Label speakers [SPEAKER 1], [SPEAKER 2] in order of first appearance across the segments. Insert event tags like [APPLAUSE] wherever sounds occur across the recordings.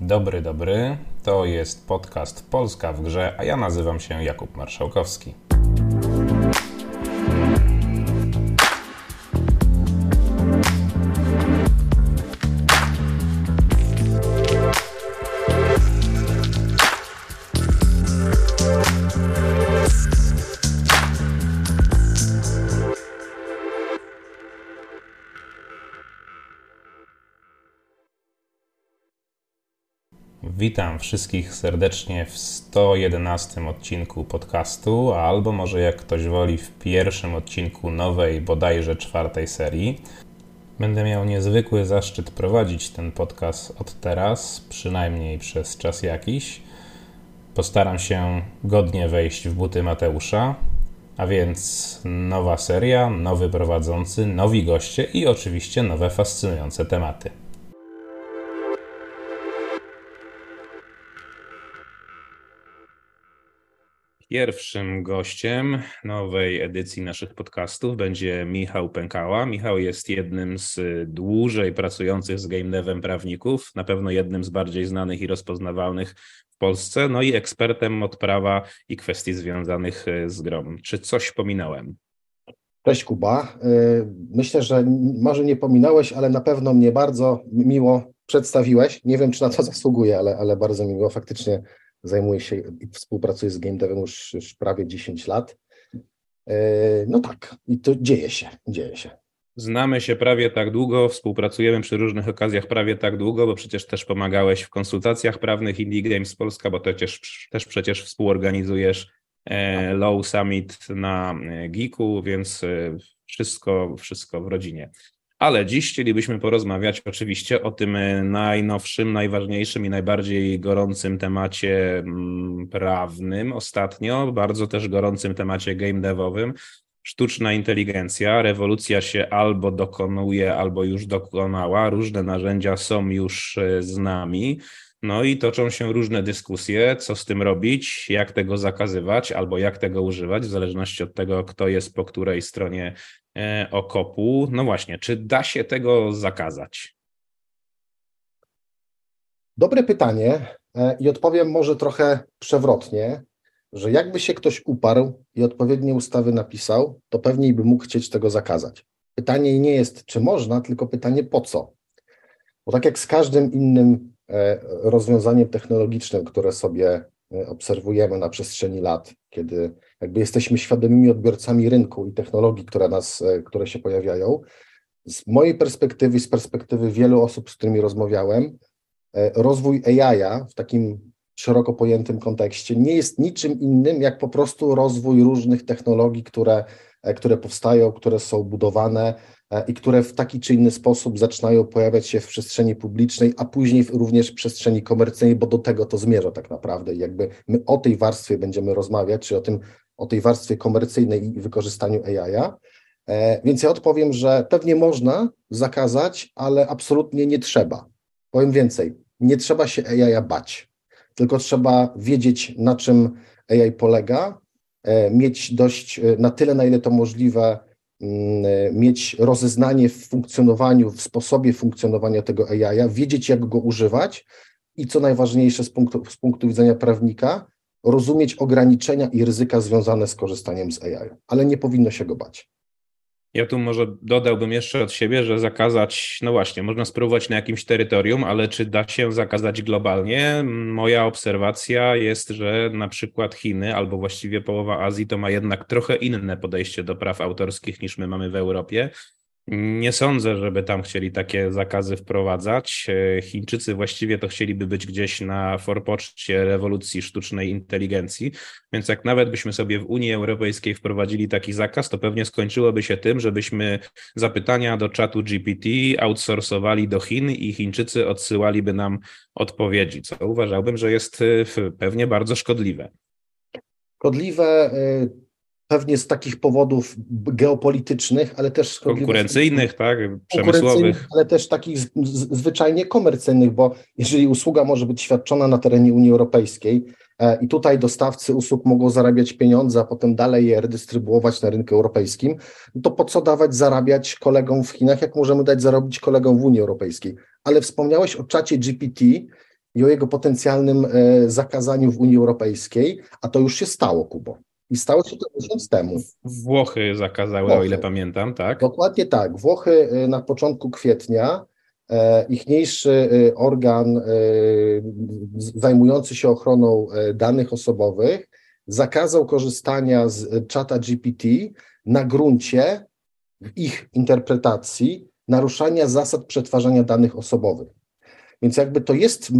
[SPEAKER 1] Dobry, dobry. To jest podcast Polska w grze, a ja nazywam się Jakub Marszałkowski. Witam wszystkich serdecznie w 111 odcinku podcastu, albo może jak ktoś woli w pierwszym odcinku nowej, bodajże czwartej serii. Będę miał niezwykły zaszczyt prowadzić ten podcast od teraz, przynajmniej przez czas jakiś. Postaram się godnie wejść w buty Mateusza, a więc nowa seria, nowy prowadzący, nowi goście i oczywiście nowe fascynujące tematy. Pierwszym gościem nowej edycji naszych podcastów będzie Michał Pękała. Michał jest jednym z dłużej pracujących z game devem prawników, na pewno jednym z bardziej znanych i rozpoznawalnych w Polsce, no i ekspertem od prawa i kwestii związanych z grą. Czy coś pominąłem?
[SPEAKER 2] Cześć Kuba. Y, myślę, że może nie pominąłeś, ale na pewno mnie bardzo miło przedstawiłeś. Nie wiem, czy na to zasługuję, ale, ale bardzo miło. Faktycznie zajmuję się i współpracuję z game devem już, już prawie 10 lat. E, no tak, i to dzieje się, dzieje się.
[SPEAKER 1] Znamy się prawie tak długo, współpracujemy przy różnych okazjach prawie tak długo, bo przecież też pomagałeś w konsultacjach prawnych Indie Games Polska, bo też, też przecież współorganizujesz e, Low Summit na e, Geeku, więc wszystko, wszystko w rodzinie. Ale dziś chcielibyśmy porozmawiać oczywiście o tym e, najnowszym, najważniejszym i najbardziej gorącym temacie mm, prawnym ostatnio, bardzo też gorącym temacie game devowym. Sztuczna inteligencja, rewolucja się albo dokonuje, albo już dokonała. Różne narzędzia są już e, z nami. No i toczą się różne dyskusje, co z tym robić, jak tego zakazywać albo jak tego używać, w zależności od tego, kto jest po której stronie okopu. No właśnie, czy da się tego zakazać?
[SPEAKER 2] Dobre pytanie e, i odpowiem może trochę przewrotnie, że jakby się ktoś uparł i odpowiednie ustawy napisał, to pewnie by mógł chcieć tego zakazać. Pytanie nie jest, czy można, tylko pytanie po co. Bo tak jak z każdym innym E, rozwiązaniem technologicznym, które sobie e, obserwujemy na przestrzeni lat, kiedy jakby jesteśmy świadomymi odbiorcami rynku i technologii, które, nas, e, które się pojawiają. Z mojej perspektywy, z perspektywy wielu osób, z którymi rozmawiałem, rozwój AI w takim szeroko pojętym kontekście nie jest niczym innym jak po prostu rozwój różnych technologii, które, które powstają, które są budowane, E, i które w taki czy inny sposób zaczynają pojawiać się w przestrzeni publicznej, a później również w przestrzeni komercyjnej, bo do tego to zmierza tak naprawdę. Jakby my o tej warstwie będziemy rozmawiać, czy o tym, o tej warstwie komercyjnej i wykorzystaniu AI. E, więc ja odpowiem, że pewnie można zakazać, ale absolutnie nie trzeba. Powiem więcej, nie trzeba się AI bać, tylko trzeba wiedzieć, na czym AI polega, e, mieć dość na tyle, na ile to możliwe, e, mieć rozeznanie w funkcjonowaniu, w sposobie funkcjonowania tego AI, wiedzieć, jak go używać i co najważniejsze z punktu, z punktu widzenia prawnika, rozumieć ograniczenia i ryzyka związane z korzystaniem z AI, ale nie powinno się go bać.
[SPEAKER 1] Ja tu może dodałbym jeszcze od siebie, że zakazać, no właśnie, można spróbować na jakimś terytorium, ale czy da się zakazać globalnie? Moja obserwacja jest, że na przykład Chiny albo właściwie połowa Azji to ma jednak trochę inne podejście do praw autorskich niż my mamy w Europie. Nie sądzę, żeby tam chcieli takie zakazy wprowadzać. E, Chińczycy właściwie to chcieliby być gdzieś na forpoczcie rewolucji sztucznej inteligencji, więc jak nawet byśmy sobie w Unii Europejskiej wprowadzili taki zakaz, to pewnie skończyłoby się tym, żebyśmy zapytania do czatu GPT outsourcowali do Chin i Chińczycy odsyłaliby nam odpowiedzi, co uważałbym, że jest e, pewnie bardzo szkodliwe.
[SPEAKER 2] Szkodliwe e, pewnie z takich powodów geopolitycznych, ale też
[SPEAKER 1] konkurencyjnych, tak, przemysłowych,
[SPEAKER 2] ale też takich z, z, zwyczajnie komercyjnych, bo jeżeli usługa może być świadczona na terenie Unii Europejskiej e, i tutaj dostawcy usług mogą zarabiać pieniądze, a potem dalej je redystrybuować na rynku europejskim, no to po co dawać zarabiać kolegom w Chinach, jak możemy dać zarobić kolegom w Unii Europejskiej? Ale wspomniałeś o czacie GPT i o jego potencjalnym zakazaniu w Unii Europejskiej, a to już się stało, Kubo. I stało się to miesiąc temu.
[SPEAKER 1] Włochy zakazały, Włochy. o ile pamiętam, tak?
[SPEAKER 2] Dokładnie tak. Włochy na początku kwietnia E, ichniejszy e, organ e, zajmujący się ochroną danych osobowych zakazał korzystania z czata GPT na gruncie w ich interpretacji naruszania zasad przetwarzania danych osobowych. Więc jakby to jest,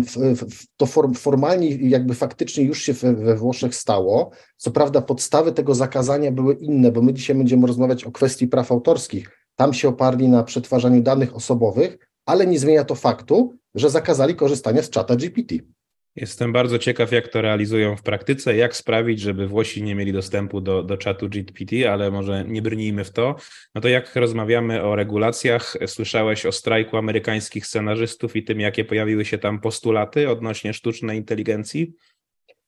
[SPEAKER 2] to formalnie, jakby faktycznie już się we Włoszech stało. Co prawda podstawy tego zakazania były inne, bo my dzisiaj będziemy rozmawiać o kwestii praw autorskich. Tam się oparli na przetwarzaniu danych osobowych, ale nie zmienia to faktu, że zakazali korzystania z czata GPT.
[SPEAKER 1] Jestem bardzo ciekaw, jak to realizują w praktyce, jak sprawić, żeby Włosi nie mieli dostępu do, do czatu GPT, ale może nie brnijmy w to. No to jak rozmawiamy o regulacjach, słyszałeś o strajku amerykańskich scenarzystów i tym, jakie pojawiły się tam postulaty odnośnie sztucznej inteligencji?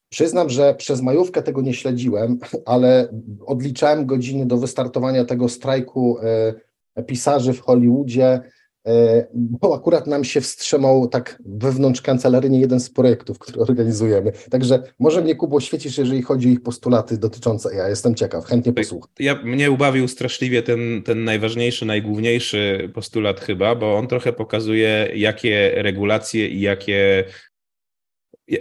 [SPEAKER 2] Przyznam, że przez majówkę tego nie śledziłem, ale odliczałem godziny do wystartowania tego strajku e, pisarzy w Hollywoodzie bo akurat nam się wstrzymał tak wewnątrz kancelarii jeden z projektów, który organizujemy. Także może mnie, Kubo, świecisz, jeżeli chodzi o ich postulaty dotyczące ja jestem ciekaw, chętnie posłucham.
[SPEAKER 1] Ja, mnie ubawił straszliwie ten, ten najważniejszy, najgłówniejszy postulat chyba, bo on trochę pokazuje, jakie regulacje i jakie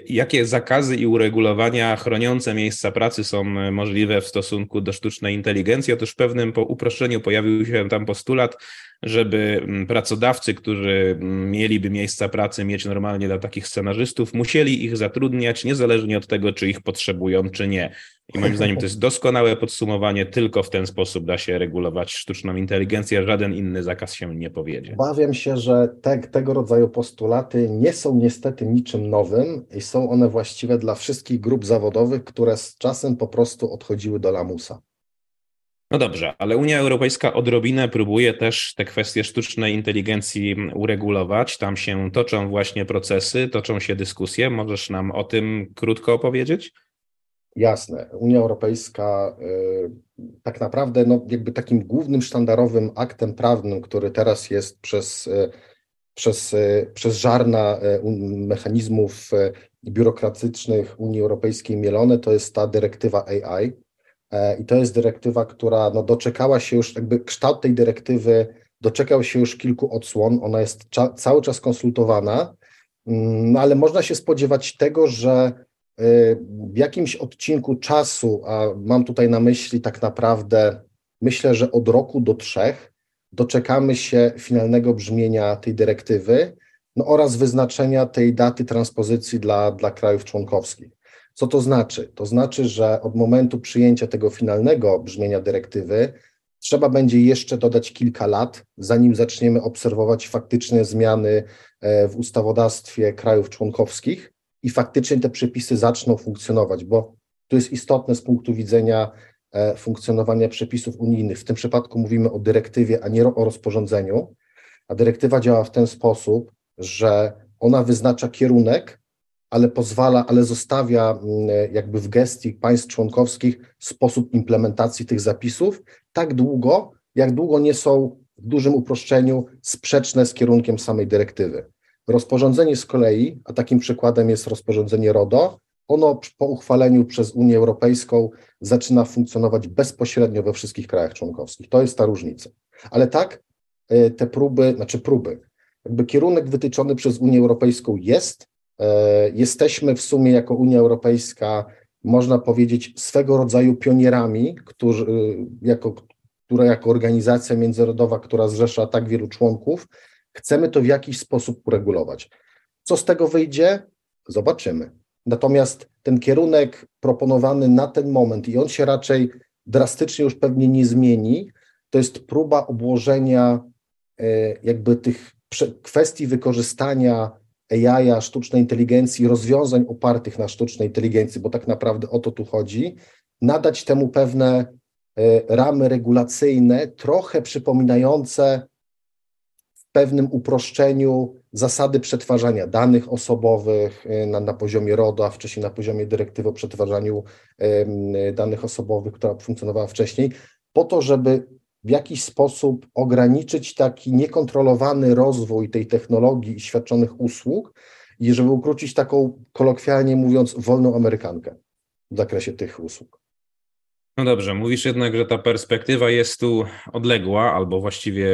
[SPEAKER 1] Jakie zakazy i uregulowania chroniące miejsca pracy są możliwe w stosunku do sztucznej inteligencji? Otóż w pewnym po uproszczeniu pojawił się tam postulat, żeby mm, pracodawcy, którzy mm, mieliby miejsca pracy mieć normalnie dla takich scenarzystów, musieli ich zatrudniać niezależnie od tego, czy ich potrzebują, czy nie. I moim zdaniem to jest doskonałe podsumowanie, tylko w ten sposób da się regulować sztuczną inteligencję, żaden inny zakaz się nie powiedzie.
[SPEAKER 2] Obawiam się, że te, tego rodzaju postulaty nie są niestety niczym nowym i są one właściwe dla wszystkich grup zawodowych, które z czasem po prostu odchodziły do lamusa.
[SPEAKER 1] No dobrze, ale Unia Europejska odrobinę próbuje też te kwestie sztucznej inteligencji uregulować. Tam się toczą właśnie procesy, toczą się dyskusje. Możesz nam o tym krótko opowiedzieć?
[SPEAKER 2] Jasne. Unia Europejska y, tak naprawdę no, jakby takim głównym sztandarowym aktem prawnym, który teraz jest przez, y, przez, y, przez żarna mechanizmów biurokratycznych Unii Europejskiej mielone, to jest ta dyrektywa AI E, I to jest dyrektywa, która no, doczekała się już, jakby kształt tej dyrektywy doczekał się już kilku odsłon. Ona jest cały czas konsultowana, mm, no, ale można się spodziewać tego, że w jakimś odcinku czasu, a mam tutaj na myśli tak naprawdę, myślę, że od roku do trzech, doczekamy się finalnego brzmienia tej dyrektywy no, oraz wyznaczenia tej daty transpozycji dla, dla krajów członkowskich. Co to znaczy? To znaczy, że od momentu przyjęcia tego finalnego brzmienia dyrektywy trzeba będzie jeszcze dodać kilka lat, zanim zaczniemy obserwować faktyczne zmiany e, w ustawodawstwie krajów członkowskich i faktycznie te przepisy zaczną funkcjonować, bo to jest istotne z punktu widzenia e, funkcjonowania przepisów unijnych. W tym przypadku mówimy o dyrektywie, a nie o rozporządzeniu. A dyrektywa działa w ten sposób, że ona wyznacza kierunek, ale pozwala, ale zostawia mm, jakby w gestii państw członkowskich sposób implementacji tych zapisów tak długo, jak długo nie są w dużym uproszczeniu sprzeczne z kierunkiem samej dyrektywy. Rozporządzenie z kolei, a takim przykładem jest rozporządzenie RODO, ono po uchwaleniu przez Unię Europejską zaczyna funkcjonować bezpośrednio we wszystkich krajach członkowskich. To jest ta różnica. Ale tak, y, te próby, znaczy próby, jakby kierunek wytyczony przez Unię Europejską jest, E, jesteśmy w sumie jako Unia Europejska, można powiedzieć, swego rodzaju pionierami, którzy, jako, która jako organizacja międzynarodowa, która zrzesza tak wielu członków, chcemy to w jakiś sposób uregulować. Co z tego wyjdzie? Zobaczymy. Natomiast ten kierunek proponowany na ten moment, i on się raczej drastycznie już pewnie nie zmieni, to jest próba obłożenia e, jakby tych kwestii wykorzystania AI, sztucznej inteligencji, rozwiązań opartych na sztucznej inteligencji, bo tak naprawdę o to tu chodzi, nadać temu pewne e, ramy regulacyjne, trochę przypominające pewnym uproszczeniu zasady przetwarzania danych osobowych e, na, na poziomie RODO, a wcześniej na poziomie dyrektywy o przetwarzaniu danych osobowych, która funkcjonowała wcześniej, po to, żeby w jakiś sposób ograniczyć taki niekontrolowany rozwój tej technologii i świadczonych usług i żeby ukrócić taką kolokwialnie mówiąc wolną amerykankę w zakresie tych usług.
[SPEAKER 1] No dobrze, mówisz jednak, że ta perspektywa jest tu odległa, albo właściwie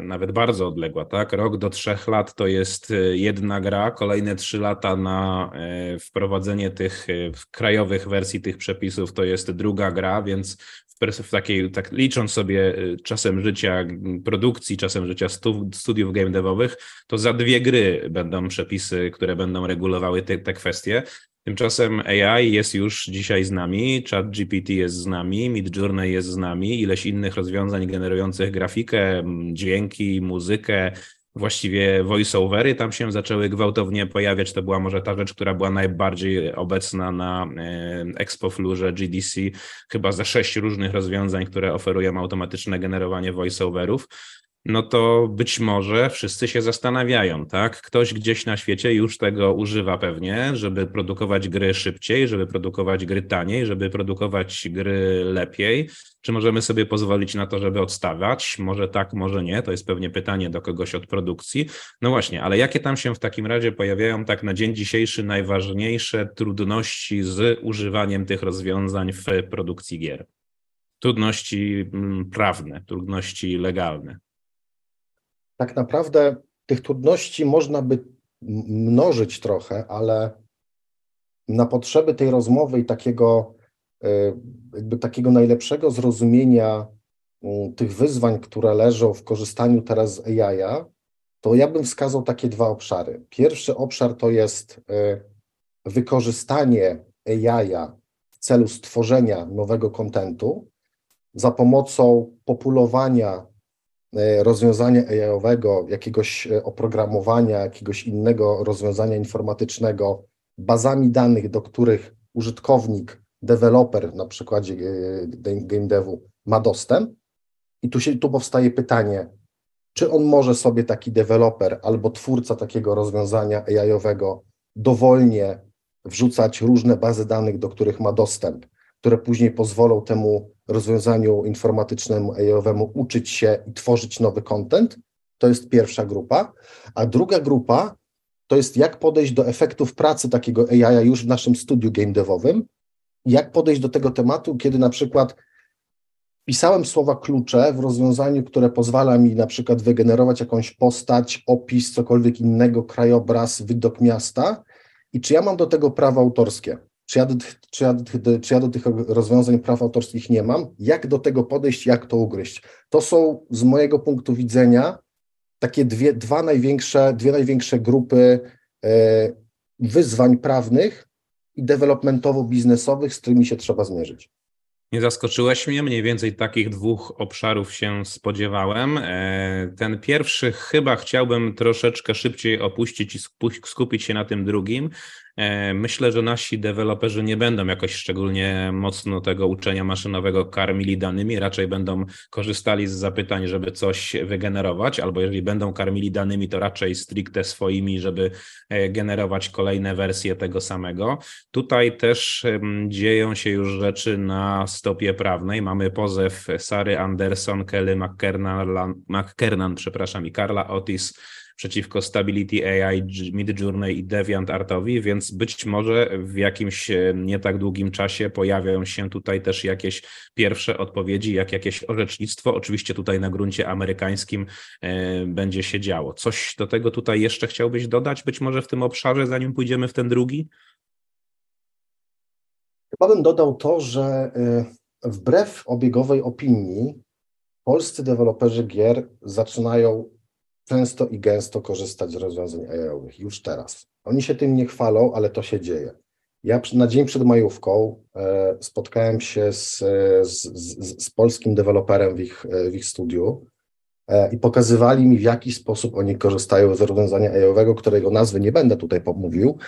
[SPEAKER 1] nawet bardzo odległa, tak? Rok do trzech lat to jest e, jedna gra, kolejne trzy lata na e, wprowadzenie tych e, krajowych wersji tych przepisów to jest druga gra, więc w takiej, tak licząc sobie czasem życia produkcji, czasem życia studiów game devowych, to za dwie gry będą przepisy, które będą regulowały te, te kwestie. Tymczasem AI jest już dzisiaj z nami, ChatGPT jest z nami, Midjourney jest z nami, ileś innych rozwiązań generujących grafikę, dźwięki, muzykę, właściwie voiceovery tam się zaczęły gwałtownie pojawiać. To była może ta rzecz, która była najbardziej obecna na e, Expo Flurze GDC, chyba ze sześć różnych rozwiązań, które oferują automatyczne generowanie voiceoverów no to być może wszyscy się zastanawiają, tak? Ktoś gdzieś na świecie już tego używa pewnie, żeby produkować gry szybciej, żeby produkować gry taniej, żeby produkować gry lepiej. Czy możemy sobie pozwolić na to, żeby odstawiać? Może tak, może nie. To jest pewnie pytanie do kogoś od produkcji. No właśnie, ale jakie tam się w takim razie pojawiają tak na dzień dzisiejszy najważniejsze trudności z używaniem tych rozwiązań w produkcji gier? Trudności mm, prawne, trudności legalne
[SPEAKER 2] tak naprawdę tych trudności można by mnożyć trochę, ale na potrzeby tej rozmowy i takiego, e, jakby takiego najlepszego zrozumienia tych wyzwań, które leżą w korzystaniu teraz z AI, to ja bym wskazał takie dwa obszary. Pierwszy obszar to jest e, wykorzystanie AI w celu stworzenia nowego kontentu za pomocą populowania rozwiązania AI-owego, jakiegoś e, oprogramowania, jakiegoś innego rozwiązania informatycznego, bazami danych, do których użytkownik, deweloper na przykładzie e, game devu ma dostęp. I tu, się, tu powstaje pytanie, czy on może sobie taki deweloper albo twórca takiego rozwiązania AI-owego dowolnie wrzucać różne bazy danych, do których ma dostęp, które później pozwolą temu rozwiązaniu informatycznemu AI-owemu uczyć się i tworzyć nowy content. To jest pierwsza grupa. A druga grupa to jest jak podejść do efektów pracy takiego AI już w naszym studiu game devowym. Jak podejść do tego tematu, kiedy na przykład pisałem słowa klucze w rozwiązaniu, które pozwala mi na przykład wygenerować jakąś postać, opis, cokolwiek innego, krajobraz, widok miasta i czy ja mam do tego prawo autorskie czy ja, do, czy, ja, czy ja do tych rozwiązań praw autorskich nie mam, jak do tego podejść, jak to ugryźć. To są z mojego punktu widzenia takie dwie, dwa największe, dwie największe grupy e, wyzwań prawnych i developmentowo-biznesowych, z którymi się trzeba zmierzyć.
[SPEAKER 1] Nie zaskoczyłeś mnie, mniej więcej takich dwóch obszarów się spodziewałem. E, ten pierwszy chyba chciałbym troszeczkę szybciej opuścić i skupić się na tym drugim. E, myślę, że nasi deweloperzy nie będą jakoś szczególnie mocno tego uczenia maszynowego karmili danymi, raczej będą korzystali z zapytań, żeby coś wygenerować, albo jeżeli będą karmili danymi, to raczej stricte swoimi, żeby e, generować kolejne wersje tego samego. Tutaj też dzieją się już rzeczy na stopie prawnej. Mamy pozew Sary Anderson, Kelly McKernan, McKernan przepraszam, i Karla Otis przeciwko Stability AI, Midjourney i Deviant Artowi, więc być może w jakimś e, nie tak długim czasie pojawią się tutaj też jakieś pierwsze odpowiedzi, jak jakieś orzecznictwo. Oczywiście tutaj na gruncie amerykańskim e, będzie się działo. Coś do tego tutaj jeszcze chciałbyś dodać, być może w tym obszarze, zanim pójdziemy w ten drugi?
[SPEAKER 2] Chyba bym dodał to, że e, wbrew obiegowej opinii, polscy deweloperzy gier zaczynają często i gęsto korzystać z rozwiązań AI-owych już teraz. Oni się tym nie chwalą, ale to się dzieje. Ja na dzień przed majówką e, spotkałem się z, z, z, z polskim deweloperem w ich, w ich studiu e, i pokazywali mi, w jaki sposób oni korzystają z rozwiązania AI-owego, którego nazwy nie będę tutaj pomówił,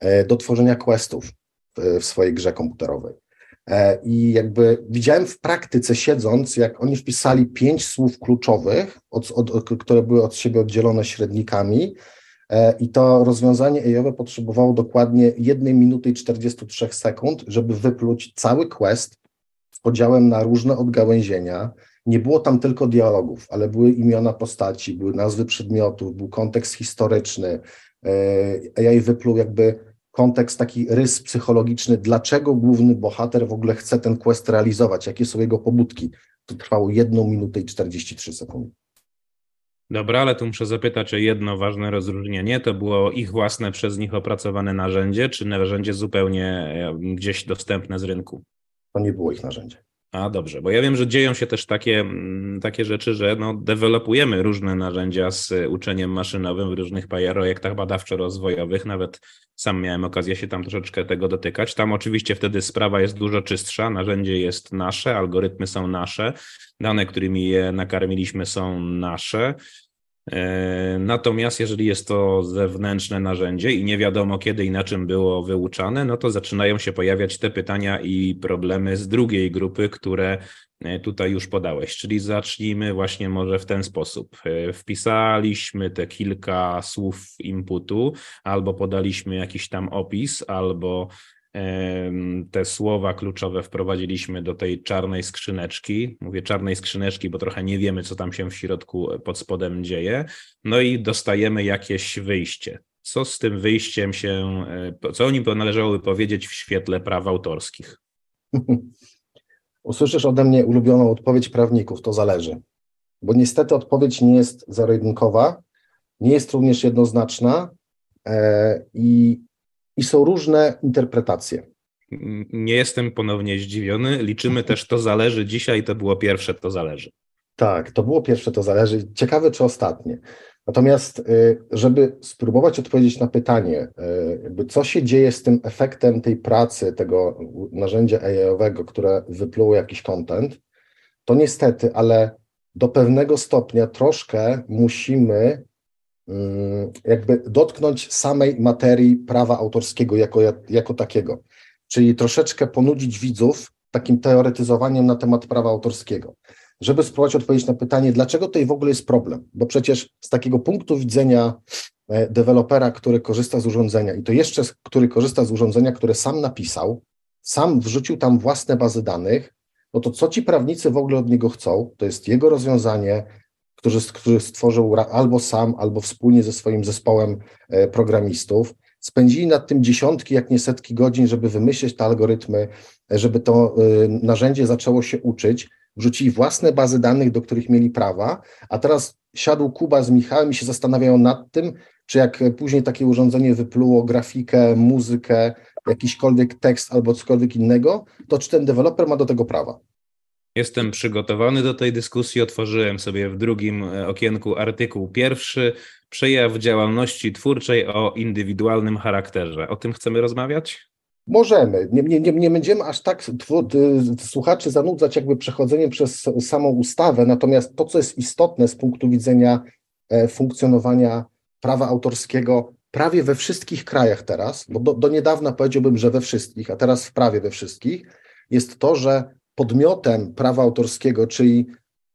[SPEAKER 2] e, do tworzenia questów w, swojej grze komputerowej. E, I jakby widziałem w praktyce, siedząc, jak oni wpisali pięć słów kluczowych, od, od, które były od siebie oddzielone średnikami, e, i to rozwiązanie AI potrzebowało dokładnie 1 minuty i 43 sekund, żeby wypluć cały quest z podziałem na różne odgałęzienia. Nie było tam tylko dialogów, ale były imiona postaci, były nazwy przedmiotów, był kontekst historyczny, AI wypluł jakby kontekst, taki rys psychologiczny, dlaczego główny bohater w ogóle chce ten quest realizować, jakie są jego pobudki. To trwało 1 minutę i 43 sekundy.
[SPEAKER 1] Dobra, ale tu muszę zapytać o jedno ważne rozróżnienie. To było ich własne, przez nich opracowane narzędzie, czy narzędzie zupełnie gdzieś dostępne z rynku?
[SPEAKER 2] To nie było ich narzędzie.
[SPEAKER 1] A dobrze, bo ja wiem, że dzieją się też takie, mm, takie rzeczy, że no, dewelopujemy różne narzędzia z uczeniem maszynowym w różnych projektach badawczo-rozwojowych. Nawet sam miałem okazję się tam troszeczkę tego dotykać. Tam oczywiście wtedy sprawa jest dużo czystsza, narzędzie jest nasze, algorytmy są nasze, dane, którymi je nakarmiliśmy są nasze. E, natomiast jeżeli jest to zewnętrzne narzędzie i nie wiadomo kiedy i na czym było wyuczane, no to zaczynają się pojawiać te pytania i problemy z drugiej grupy, które e, tutaj już podałeś. Czyli zacznijmy właśnie może w ten sposób. E, wpisaliśmy te kilka słów inputu, albo podaliśmy jakiś tam opis, albo te słowa kluczowe wprowadziliśmy do tej czarnej skrzyneczki. Mówię czarnej skrzyneczki, bo trochę nie wiemy, co tam się w środku e, pod spodem dzieje. No i dostajemy jakieś wyjście. Co z tym wyjściem się, e, co o nim należałoby powiedzieć w świetle praw autorskich? [LAUGHS]
[SPEAKER 2] Usłyszysz ode mnie ulubioną odpowiedź prawników, to zależy. Bo niestety odpowiedź nie jest zero-jedynkowa, nie jest również jednoznaczna e, i i są różne interpretacje.
[SPEAKER 1] Nie jestem ponownie zdziwiony. Liczymy też to zależy. Dzisiaj to było pierwsze, to zależy.
[SPEAKER 2] Tak, to było pierwsze, to zależy. Ciekawe, czy ostatnie. Natomiast, y, żeby spróbować odpowiedzieć na pytanie, y, co się dzieje z tym efektem tej pracy, tego narzędzia AI-owego, które wypluło jakiś content, to niestety, ale do pewnego stopnia troszkę musimy Mm, jakby dotknąć samej materii prawa autorskiego jako, jako takiego, czyli troszeczkę ponudzić widzów takim teoretyzowaniem na temat prawa autorskiego, żeby spróbować odpowiedzieć na pytanie, dlaczego tutaj w ogóle jest problem, bo przecież z takiego punktu widzenia e, dewelopera, który korzysta z urządzenia i to jeszcze, który korzysta z urządzenia, które sam napisał, sam wrzucił tam własne bazy danych, no to co ci prawnicy w ogóle od niego chcą? To jest jego rozwiązanie, który, który stworzył albo sam, albo wspólnie ze swoim zespołem e, programistów. Spędzili nad tym dziesiątki, jak nie setki godzin, żeby wymyślić te algorytmy, żeby to e, narzędzie zaczęło się uczyć. Wrzucili własne bazy danych, do których mieli prawa, a teraz siadł Kuba z Michałem i się zastanawiają nad tym, czy jak później takie urządzenie wypluło grafikę, muzykę, jakiśkolwiek tekst albo cokolwiek innego, to czy ten deweloper ma do tego prawa?
[SPEAKER 1] Jestem przygotowany do tej dyskusji. Otworzyłem sobie w drugim e, okienku artykuł pierwszy. Przejaw działalności twórczej o indywidualnym charakterze. O tym chcemy rozmawiać?
[SPEAKER 2] Możemy. Nie, nie, nie, nie będziemy aż tak słuchaczy zanudzać jakby przechodzeniem przez samą ustawę, natomiast to, co jest istotne z punktu widzenia e, funkcjonowania prawa autorskiego prawie we wszystkich krajach teraz, bo do, do niedawna powiedziałbym, że we wszystkich, a teraz w prawie we wszystkich, jest to, że podmiotem prawa autorskiego, czyli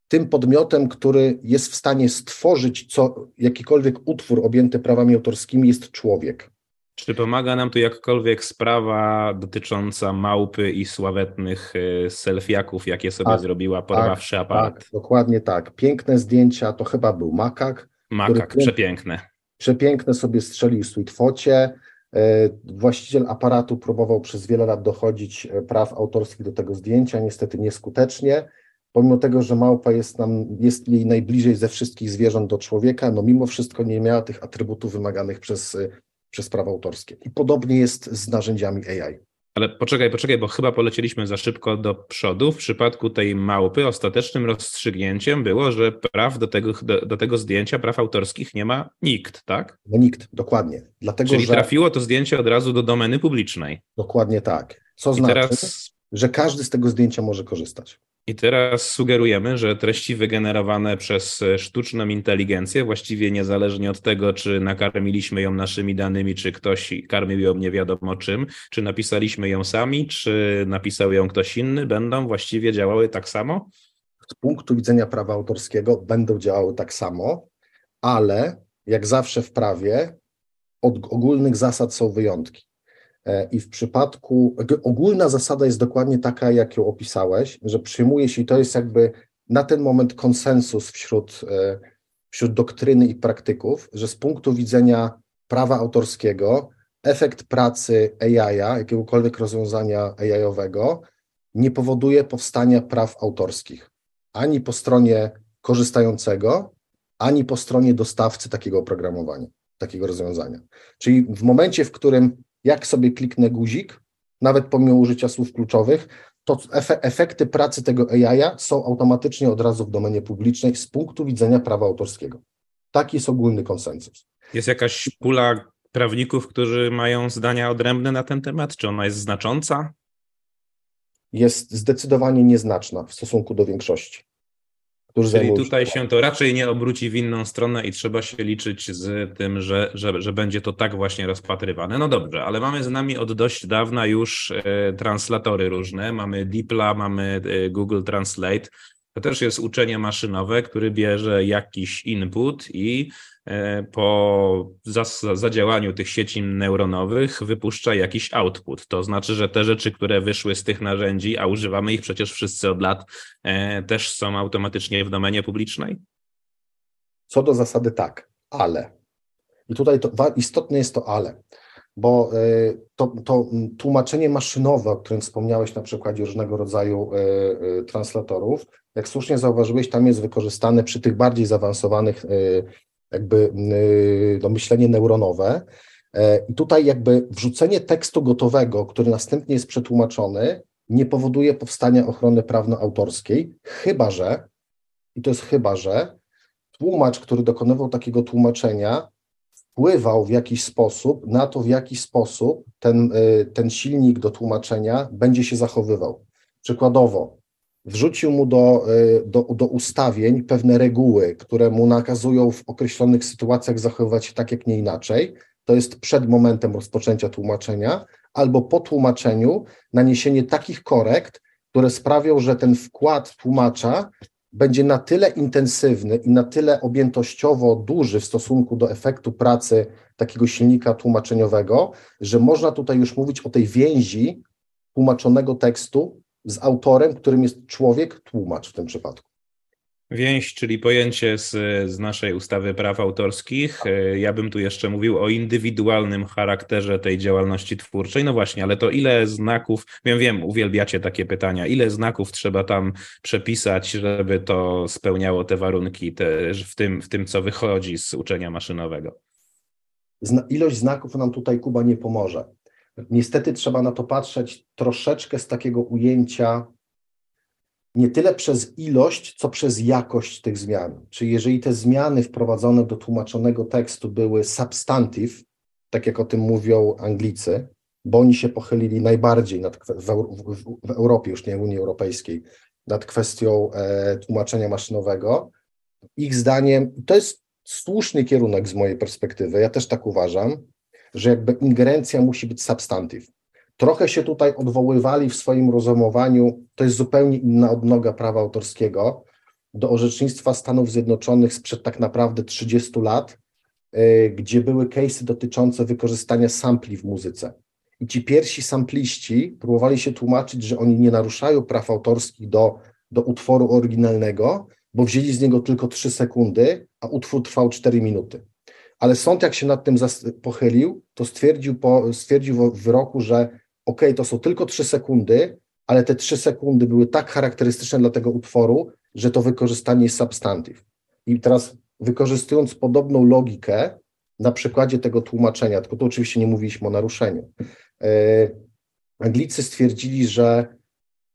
[SPEAKER 2] tym podmiotem, który jest w stanie stworzyć co, jakikolwiek utwór objęty prawami autorskimi, jest człowiek.
[SPEAKER 1] Czy pomaga nam tu jakkolwiek sprawa dotycząca małpy i sławetnych e, selfiaków, jakie sobie tak, zrobiła porwawszy tak, aparat?
[SPEAKER 2] Tak, dokładnie tak. Piękne zdjęcia, to chyba był makak.
[SPEAKER 1] Makak, przepiękne.
[SPEAKER 2] Przepiękne sobie strzelił w Sweetfocie. E, właściciel aparatu próbował przez wiele lat dochodzić e, praw autorskich do tego zdjęcia, niestety nieskutecznie. Pomimo tego, że małpa jest nam, jest jej najbliżej ze wszystkich zwierząt do człowieka, no mimo wszystko nie miała tych atrybutów wymaganych przez, e, przez prawa autorskie. I podobnie jest z narzędziami AI.
[SPEAKER 1] Ale poczekaj, poczekaj, bo chyba polecieliśmy za szybko do przodu. W przypadku tej małpy ostatecznym rozstrzygnięciem było, że praw do tego, do, do tego zdjęcia, praw autorskich nie ma nikt, tak?
[SPEAKER 2] No nikt, dokładnie. Dlatego,
[SPEAKER 1] Czyli
[SPEAKER 2] że...
[SPEAKER 1] trafiło to zdjęcie od razu do domeny publicznej.
[SPEAKER 2] Dokładnie tak. Co I znaczy, teraz... że każdy z tego zdjęcia może korzystać.
[SPEAKER 1] I teraz sugerujemy, że treści wygenerowane przez sztuczną inteligencję, właściwie niezależnie od tego, czy nakarmiliśmy ją naszymi danymi, czy ktoś karmił ją nie wiadomo czym, czy napisaliśmy ją sami, czy napisał ją ktoś inny, będą właściwie działały tak samo?
[SPEAKER 2] Z punktu widzenia prawa autorskiego będą działały tak samo, ale jak zawsze w prawie od ogólnych zasad są wyjątki. E, I w przypadku, ogólna zasada jest dokładnie taka, jak ją opisałeś, że przyjmuje się, i to jest jakby na ten moment konsensus wśród, e, wśród doktryny i praktyków, że z punktu widzenia prawa autorskiego, efekt pracy AI, jakiegokolwiek rozwiązania AI-owego, nie powoduje powstania praw autorskich ani po stronie korzystającego, ani po stronie dostawcy takiego oprogramowania, takiego rozwiązania. Czyli w momencie, w którym jak sobie kliknę guzik, nawet pomimo użycia słów kluczowych, to efekty pracy tego AI są automatycznie od razu w domenie publicznej z punktu widzenia prawa autorskiego. Taki jest ogólny konsensus.
[SPEAKER 1] Jest jakaś pula prawników, którzy mają zdania odrębne na ten temat? Czy ona jest znacząca?
[SPEAKER 2] Jest zdecydowanie nieznaczna w stosunku do większości.
[SPEAKER 1] Czyli tutaj się to raczej nie obróci w inną stronę i trzeba się liczyć z tym, że, że, że będzie to tak właśnie rozpatrywane. No dobrze, ale mamy z nami od dość dawna już e, translatory różne. Mamy DeepLa, mamy e, Google Translate. To też jest uczenie maszynowe, który bierze jakiś input i po zadziałaniu tych sieci neuronowych wypuszcza jakiś output. To znaczy, że te rzeczy, które wyszły z tych narzędzi, a używamy ich przecież wszyscy od lat, e, też są automatycznie w domenie publicznej?
[SPEAKER 2] Co do zasady tak, ale. I tutaj to, istotne jest to ale bo e, to, to, tłumaczenie maszynowe, o którym wspomniałeś na przykładzie różnego rodzaju translatorów, jak słusznie zauważyłeś, tam jest wykorzystane przy tych bardziej zaawansowanych jakby no, myślenie neuronowe. E, I tutaj jakby wrzucenie tekstu gotowego, który następnie jest przetłumaczony, nie powoduje powstania ochrony prawno-autorskiej, chyba że, i to jest chyba że, tłumacz, który dokonywał takiego tłumaczenia, wpływał w jakiś sposób na to, w jaki sposób ten, y, ten silnik do tłumaczenia będzie się zachowywał. Przykładowo, wrzucił mu do, y, do, do ustawień pewne reguły, które mu nakazują w określonych sytuacjach zachowywać się tak, jak nie inaczej. To jest przed momentem rozpoczęcia tłumaczenia, albo po tłumaczeniu naniesienie takich korekt, które sprawią, że ten wkład tłumacza będzie na tyle intensywny i na tyle objętościowo duży w stosunku do efektu pracy takiego silnika tłumaczeniowego, że można tutaj już mówić o tej więzi tłumaczonego tekstu z autorem, którym jest człowiek, tłumacz w tym przypadku.
[SPEAKER 1] Więź, czyli pojęcie z, z naszej ustawy praw autorskich. E, ja bym tu jeszcze mówił o indywidualnym charakterze tej działalności twórczej. No właśnie, ale to ile znaków, wiem, wiem, uwielbiacie takie pytania, ile znaków trzeba tam przepisać, żeby to spełniało te warunki te, w, tym, w tym, co wychodzi z uczenia maszynowego?
[SPEAKER 2] Zna, ilość znaków nam tutaj Kuba nie pomoże. Niestety trzeba na to patrzeć troszeczkę z takiego ujęcia nie tyle przez ilość, co przez jakość tych zmian. Czyli jeżeli te zmiany wprowadzone do tłumaczonego tekstu były substantive, tak jak o tym mówią Anglicy, bo oni się pochylili najbardziej nad, w, w, Europie, już nie Unii Europejskiej, nad kwestią e, tłumaczenia maszynowego. Ich zdaniem, to jest słuszny kierunek z mojej perspektywy, ja też tak uważam, że jakby ingerencja musi być substantive. Trochę się tutaj odwoływali w swoim rozumowaniu, to jest zupełnie inna odnoga prawa autorskiego, do orzecznictwa Stanów Zjednoczonych sprzed tak naprawdę 30 lat, yy, gdzie były case'y dotyczące wykorzystania sampli w muzyce. I ci pierwsi sampliści próbowali się tłumaczyć, że oni nie naruszają praw autorskich do, do utworu oryginalnego, bo wzięli z niego tylko 3 sekundy, a utwór trwał 4 minuty ale sąd jak się nad tym pochylił, to stwierdził, po, stwierdził w wyroku, że ok, to są tylko trzy sekundy, ale te trzy sekundy były tak charakterystyczne dla tego utworu, że to wykorzystanie jest substantive. I teraz wykorzystując podobną logikę na przykładzie tego tłumaczenia, tylko tu oczywiście nie mówiliśmy o naruszeniu, yy, Anglicy stwierdzili, że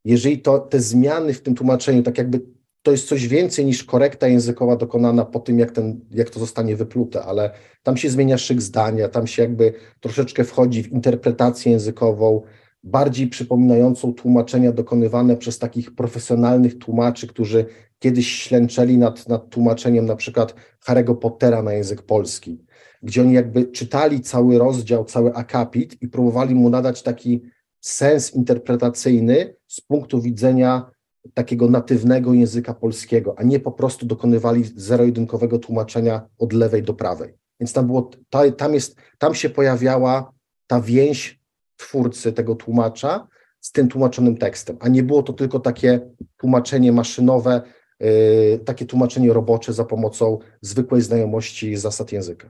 [SPEAKER 2] jeżeli to, te zmiany w tym tłumaczeniu, tak jakby to jest coś więcej niż korekta językowa dokonana po tym, jak, ten, jak to zostanie wyplute, ale tam się zmienia szyk zdania, tam się jakby troszeczkę wchodzi w interpretację językową, bardziej przypominającą tłumaczenia dokonywane przez takich profesjonalnych tłumaczy, którzy kiedyś ślęczeli nad, nad tłumaczeniem na przykład Harry'ego Pottera na język polski, gdzie oni jakby czytali cały rozdział, cały akapit i próbowali mu nadać taki sens interpretacyjny z punktu widzenia takiego natywnego języka polskiego, a nie po prostu dokonywali zero-jedynkowego tłumaczenia od lewej do prawej. Więc tam, było, tam, jest, tam się pojawiała ta więź twórcy tego tłumacza z tym tłumaczonym tekstem, a nie było to tylko takie tłumaczenie maszynowe, yy, takie tłumaczenie robocze za pomocą zwykłej znajomości zasad języka.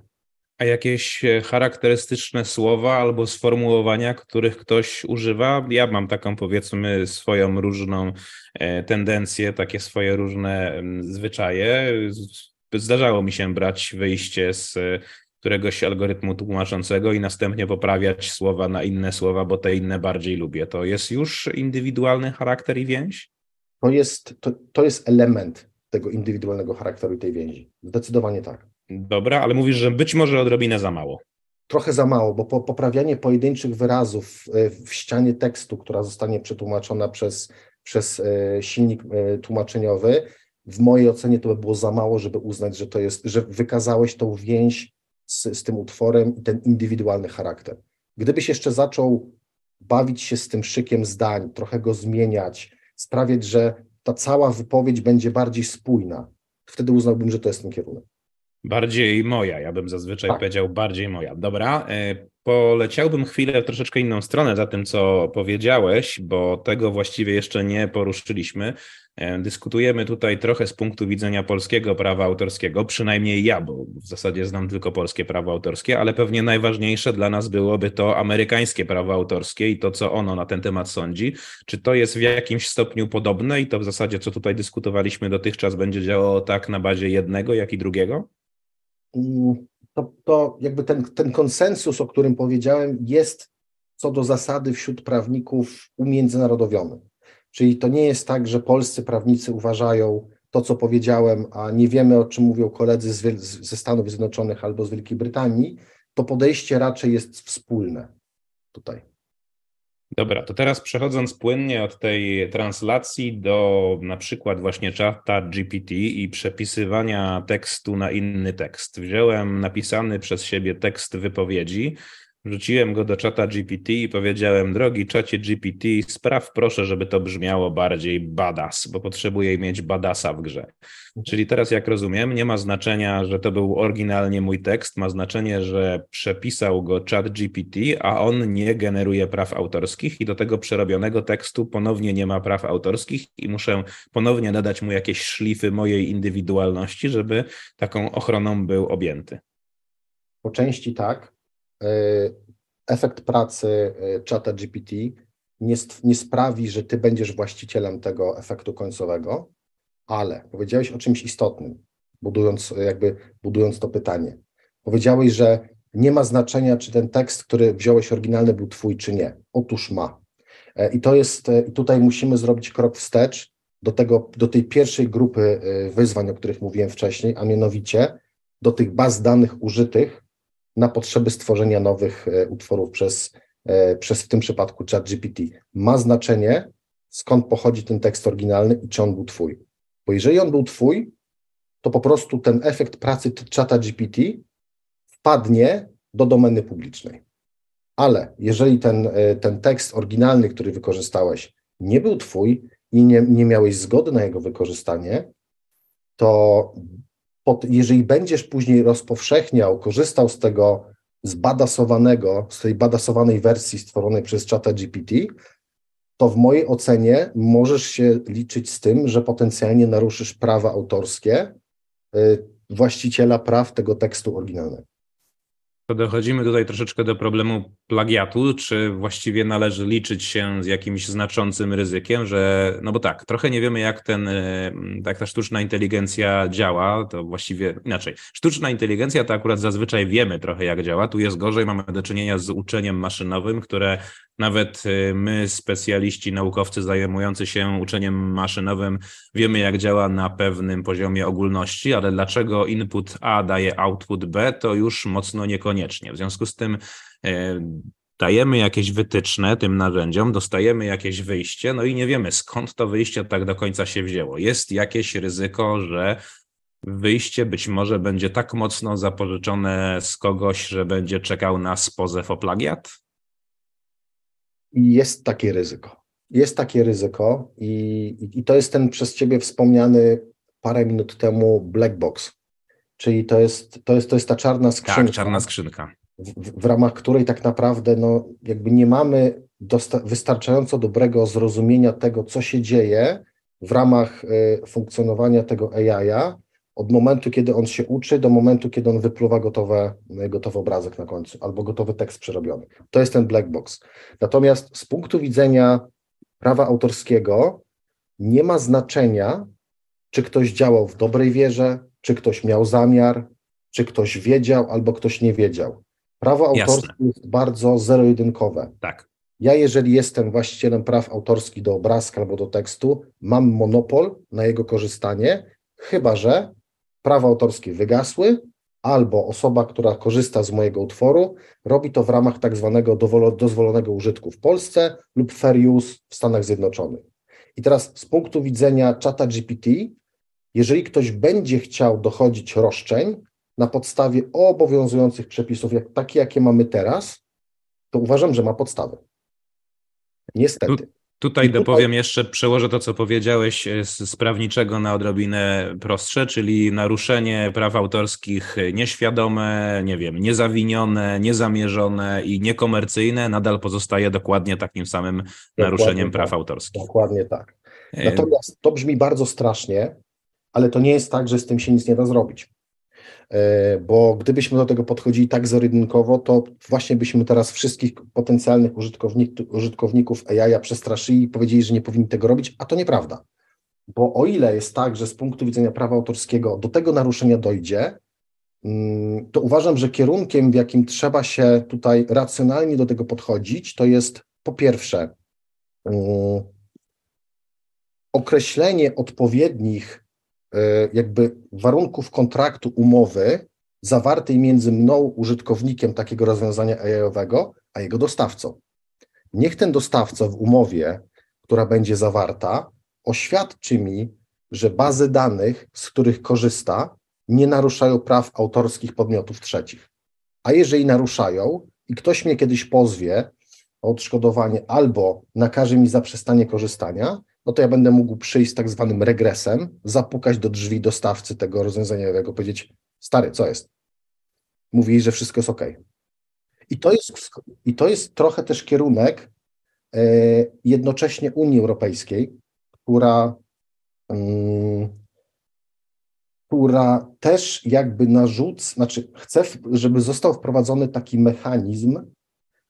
[SPEAKER 1] A jakieś e, charakterystyczne słowa albo sformułowania, których ktoś używa? Ja mam taką, powiedzmy, swoją różną e, tendencję, takie swoje różne zwyczaje. Zdarzało mi się brać wyjście z e, któregoś algorytmu tłumaczącego i następnie poprawiać słowa na inne słowa, bo te inne bardziej lubię. To jest już indywidualny charakter i więź?
[SPEAKER 2] To jest, to, to jest element tego indywidualnego charakteru i tej więzi. Zdecydowanie tak.
[SPEAKER 1] Dobra, ale mówisz, że być może odrobinę za mało.
[SPEAKER 2] Trochę za mało, bo po, poprawianie pojedynczych wyrazów e, w ścianie tekstu, która zostanie przetłumaczona przez, przez e, silnik e, tłumaczeniowy, w mojej ocenie to by było za mało, żeby uznać, że to jest, że wykazałeś tą więź z, z tym utworem i ten indywidualny charakter. Gdybyś jeszcze zaczął bawić się z tym szykiem zdań, trochę go zmieniać, sprawiać, że ta cała wypowiedź będzie bardziej spójna, wtedy uznałbym, że to jest ten kierunek.
[SPEAKER 1] Bardziej moja, ja bym zazwyczaj tak. powiedział bardziej moja. Dobra, e, poleciałbym chwilę w troszeczkę inną stronę za tym, co powiedziałeś, bo tego właściwie jeszcze nie poruszyliśmy. E, dyskutujemy tutaj trochę z punktu widzenia polskiego prawa autorskiego, przynajmniej ja, bo w zasadzie znam tylko polskie prawo autorskie, ale pewnie najważniejsze dla nas byłoby to amerykańskie prawo autorskie i to, co ono na ten temat sądzi. Czy to jest w jakimś stopniu podobne i to w zasadzie, co tutaj dyskutowaliśmy dotychczas, będzie działało tak na bazie jednego, jak i drugiego?
[SPEAKER 2] To, to jakby ten, ten konsensus, o którym powiedziałem, jest co do zasady wśród prawników umiędzynarodowiony. Czyli to nie jest tak, że polscy prawnicy uważają to, co powiedziałem, a nie wiemy, o czym mówią koledzy z, ze Stanów Zjednoczonych albo z Wielkiej Brytanii. To podejście raczej jest wspólne tutaj.
[SPEAKER 1] Dobra, to teraz przechodząc płynnie od tej translacji do na przykład właśnie czata GPT i przepisywania tekstu na inny tekst. Wziąłem napisany przez siebie tekst wypowiedzi, Wrzuciłem go do czata GPT i powiedziałem, drogi czacie GPT, spraw proszę, żeby to brzmiało bardziej badass, bo potrzebuję mieć badasa w grze. Czyli teraz, jak rozumiem, nie ma znaczenia, że to był oryginalnie mój tekst, ma znaczenie, że przepisał go chat GPT, a on nie generuje praw autorskich i do tego przerobionego tekstu ponownie nie ma praw autorskich i muszę ponownie nadać mu jakieś szlify mojej indywidualności, żeby taką ochroną był objęty.
[SPEAKER 2] Po części tak, efekt pracy e, czata GPT nie, nie sprawi, że ty będziesz właścicielem tego efektu końcowego, ale powiedziałeś o czymś istotnym, budując, jakby budując to pytanie. Powiedziałeś, że nie ma znaczenia, czy ten tekst, który wziąłeś oryginalny, był twój, czy nie. Otóż ma. E, I to jest, tutaj musimy zrobić krok wstecz do, tego, do tej pierwszej grupy wyzwań, o których mówiłem wcześniej, a mianowicie do tych baz danych użytych na potrzeby stworzenia nowych e, utworów przez, e, przez w tym przypadku ChatGPT. Ma znaczenie, skąd pochodzi ten tekst oryginalny i czy on był twój. Bo jeżeli on był twój, to po prostu ten efekt pracy czata GPT wpadnie do domeny publicznej. Ale jeżeli ten, e, ten tekst oryginalny, który wykorzystałeś, nie był twój i nie, nie miałeś zgody na jego wykorzystanie, to jeżeli będziesz później rozpowszechniał, korzystał z tego zbadasowanego, z tej badasowanej wersji stworzonej przez czata GPT, to w mojej ocenie możesz się liczyć z tym, że potencjalnie naruszysz prawa autorskie y, właściciela praw tego tekstu oryginalnego.
[SPEAKER 1] To dochodzimy tutaj troszeczkę do problemu plagiatu, czy właściwie należy liczyć się z jakimś znaczącym ryzykiem, że, no bo tak, trochę nie wiemy jak ten, jak ta sztuczna inteligencja działa, to właściwie inaczej. Sztuczna inteligencja to akurat zazwyczaj wiemy trochę jak działa, tu jest gorzej, mamy do czynienia z uczeniem maszynowym, które nawet y, my, specjaliści, naukowcy zajmujący się uczeniem maszynowym, wiemy jak działa na pewnym poziomie ogólności, ale dlaczego input A daje output B, to już mocno niekoniecznie. W związku z tym E, dajemy jakieś wytyczne tym narzędziom, dostajemy jakieś wyjście, no i nie wiemy skąd to wyjście tak do końca się wzięło. Jest jakieś ryzyko, że wyjście być może będzie tak mocno zapożyczone z kogoś, że będzie czekał nas pozew o plagiat?
[SPEAKER 2] Jest takie ryzyko. Jest takie ryzyko i, i to jest ten przez Ciebie wspomniany parę minut temu black box. Czyli to jest, to jest, to jest ta czarna skrzynka.
[SPEAKER 1] Tak, czarna skrzynka
[SPEAKER 2] w, ramach której tak naprawdę no, jakby nie mamy wystarczająco dobrego zrozumienia tego, co się dzieje w ramach y, funkcjonowania tego AI-a, od momentu, kiedy on się uczy, do momentu, kiedy on wypluwa gotowe, gotowy obrazek na końcu albo gotowy tekst przerobiony. To jest ten black box. Natomiast z punktu widzenia prawa autorskiego nie ma znaczenia, czy ktoś działał w dobrej wierze, czy ktoś miał zamiar, czy ktoś wiedział albo ktoś nie wiedział. Prawo autorskie Jasne. jest bardzo zero-jedynkowe.
[SPEAKER 1] Tak.
[SPEAKER 2] Ja, jeżeli jestem właścicielem praw autorskich do obrazka albo do tekstu, mam monopol na jego korzystanie, chyba że prawa autorskie wygasły, albo osoba, która korzysta z mojego utworu, robi to w ramach tak zwanego dozwolonego użytku w Polsce lub fair use w Stanach Zjednoczonych. I teraz z punktu widzenia czata GPT, jeżeli ktoś będzie chciał dochodzić roszczeń na podstawie obowiązujących przepisów, jak, takie jakie mamy teraz, to uważam, że ma podstawę. Niestety. Tu,
[SPEAKER 1] tutaj dopowiem jeszcze, przełożę to, co powiedziałeś e, z, z prawniczego na odrobinę prostsze, czyli naruszenie praw autorskich nieświadome, nie wiem, niezawinione, niezamierzone i niekomercyjne nadal pozostaje dokładnie takim samym dokładnie naruszeniem tak. praw autorskich.
[SPEAKER 2] Dokładnie tak. E, Natomiast to brzmi bardzo strasznie, ale to nie jest tak, że z tym się nic nie da zrobić. E, bo gdybyśmy do tego podchodzili tak zorynkowo, to właśnie byśmy teraz wszystkich potencjalnych użytkowników, użytkowników AI przestraszyli i powiedzieli, że nie powinni tego robić, a to nieprawda. Bo o ile jest tak, że z punktu widzenia prawa autorskiego do tego naruszenia dojdzie, mm, to uważam, że kierunkiem, w jakim trzeba się tutaj racjonalnie do tego podchodzić, to jest po pierwsze mm, określenie odpowiednich jakby warunków kontraktu umowy zawartej między mną, użytkownikiem takiego rozwiązania AI-owego, a jego dostawcą. Niech ten dostawca w umowie, która będzie zawarta, oświadczy mi, że bazy danych, z których korzysta, nie naruszają praw autorskich podmiotów trzecich. A jeżeli naruszają i ktoś mnie kiedyś pozwie o odszkodowanie albo nakaże mi zaprzestanie korzystania, no to ja będę mógł przyjść z tak zwanym regresem, zapukać do drzwi dostawcy tego rozwiązania, powiedzieć, stary, co jest? Mówi, że wszystko jest OK. I to jest, i to jest trochę też kierunek e, jednocześnie Unii Europejskiej, która, mm, która też jakby narzuc, znaczy chce, żeby został wprowadzony taki mechanizm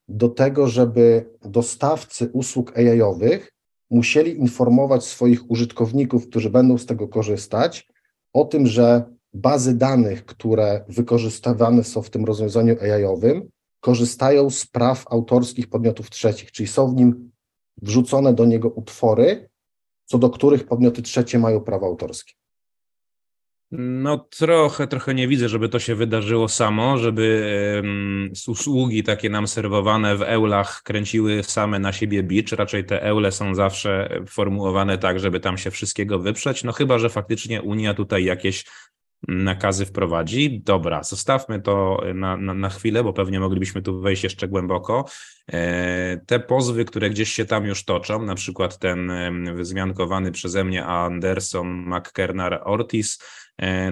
[SPEAKER 2] do tego, żeby dostawcy usług AI-owych musieli informować swoich użytkowników, którzy będą z tego korzystać, o tym, że bazy danych, które wykorzystywane są w tym rozwiązaniu AI-owym, korzystają z praw autorskich podmiotów trzecich, czyli są w nim wrzucone do niego utwory, co do których podmioty trzecie mają prawa autorskie.
[SPEAKER 1] No trochę, trochę nie widzę, żeby to się wydarzyło samo, żeby usługi takie nam serwowane w eulach kręciły same na siebie bicz. Raczej te eule są zawsze formułowane tak, żeby tam się wszystkiego wyprzeć. No chyba, że faktycznie Unia tutaj jakieś nakazy wprowadzi. Dobra, zostawmy to na, na, na, chwilę, bo pewnie moglibyśmy tu wejść jeszcze głęboko. E, te pozwy, które gdzieś się tam już toczą, na przykład ten wyzmiankowany przeze mnie Anderson McKernar Ortiz,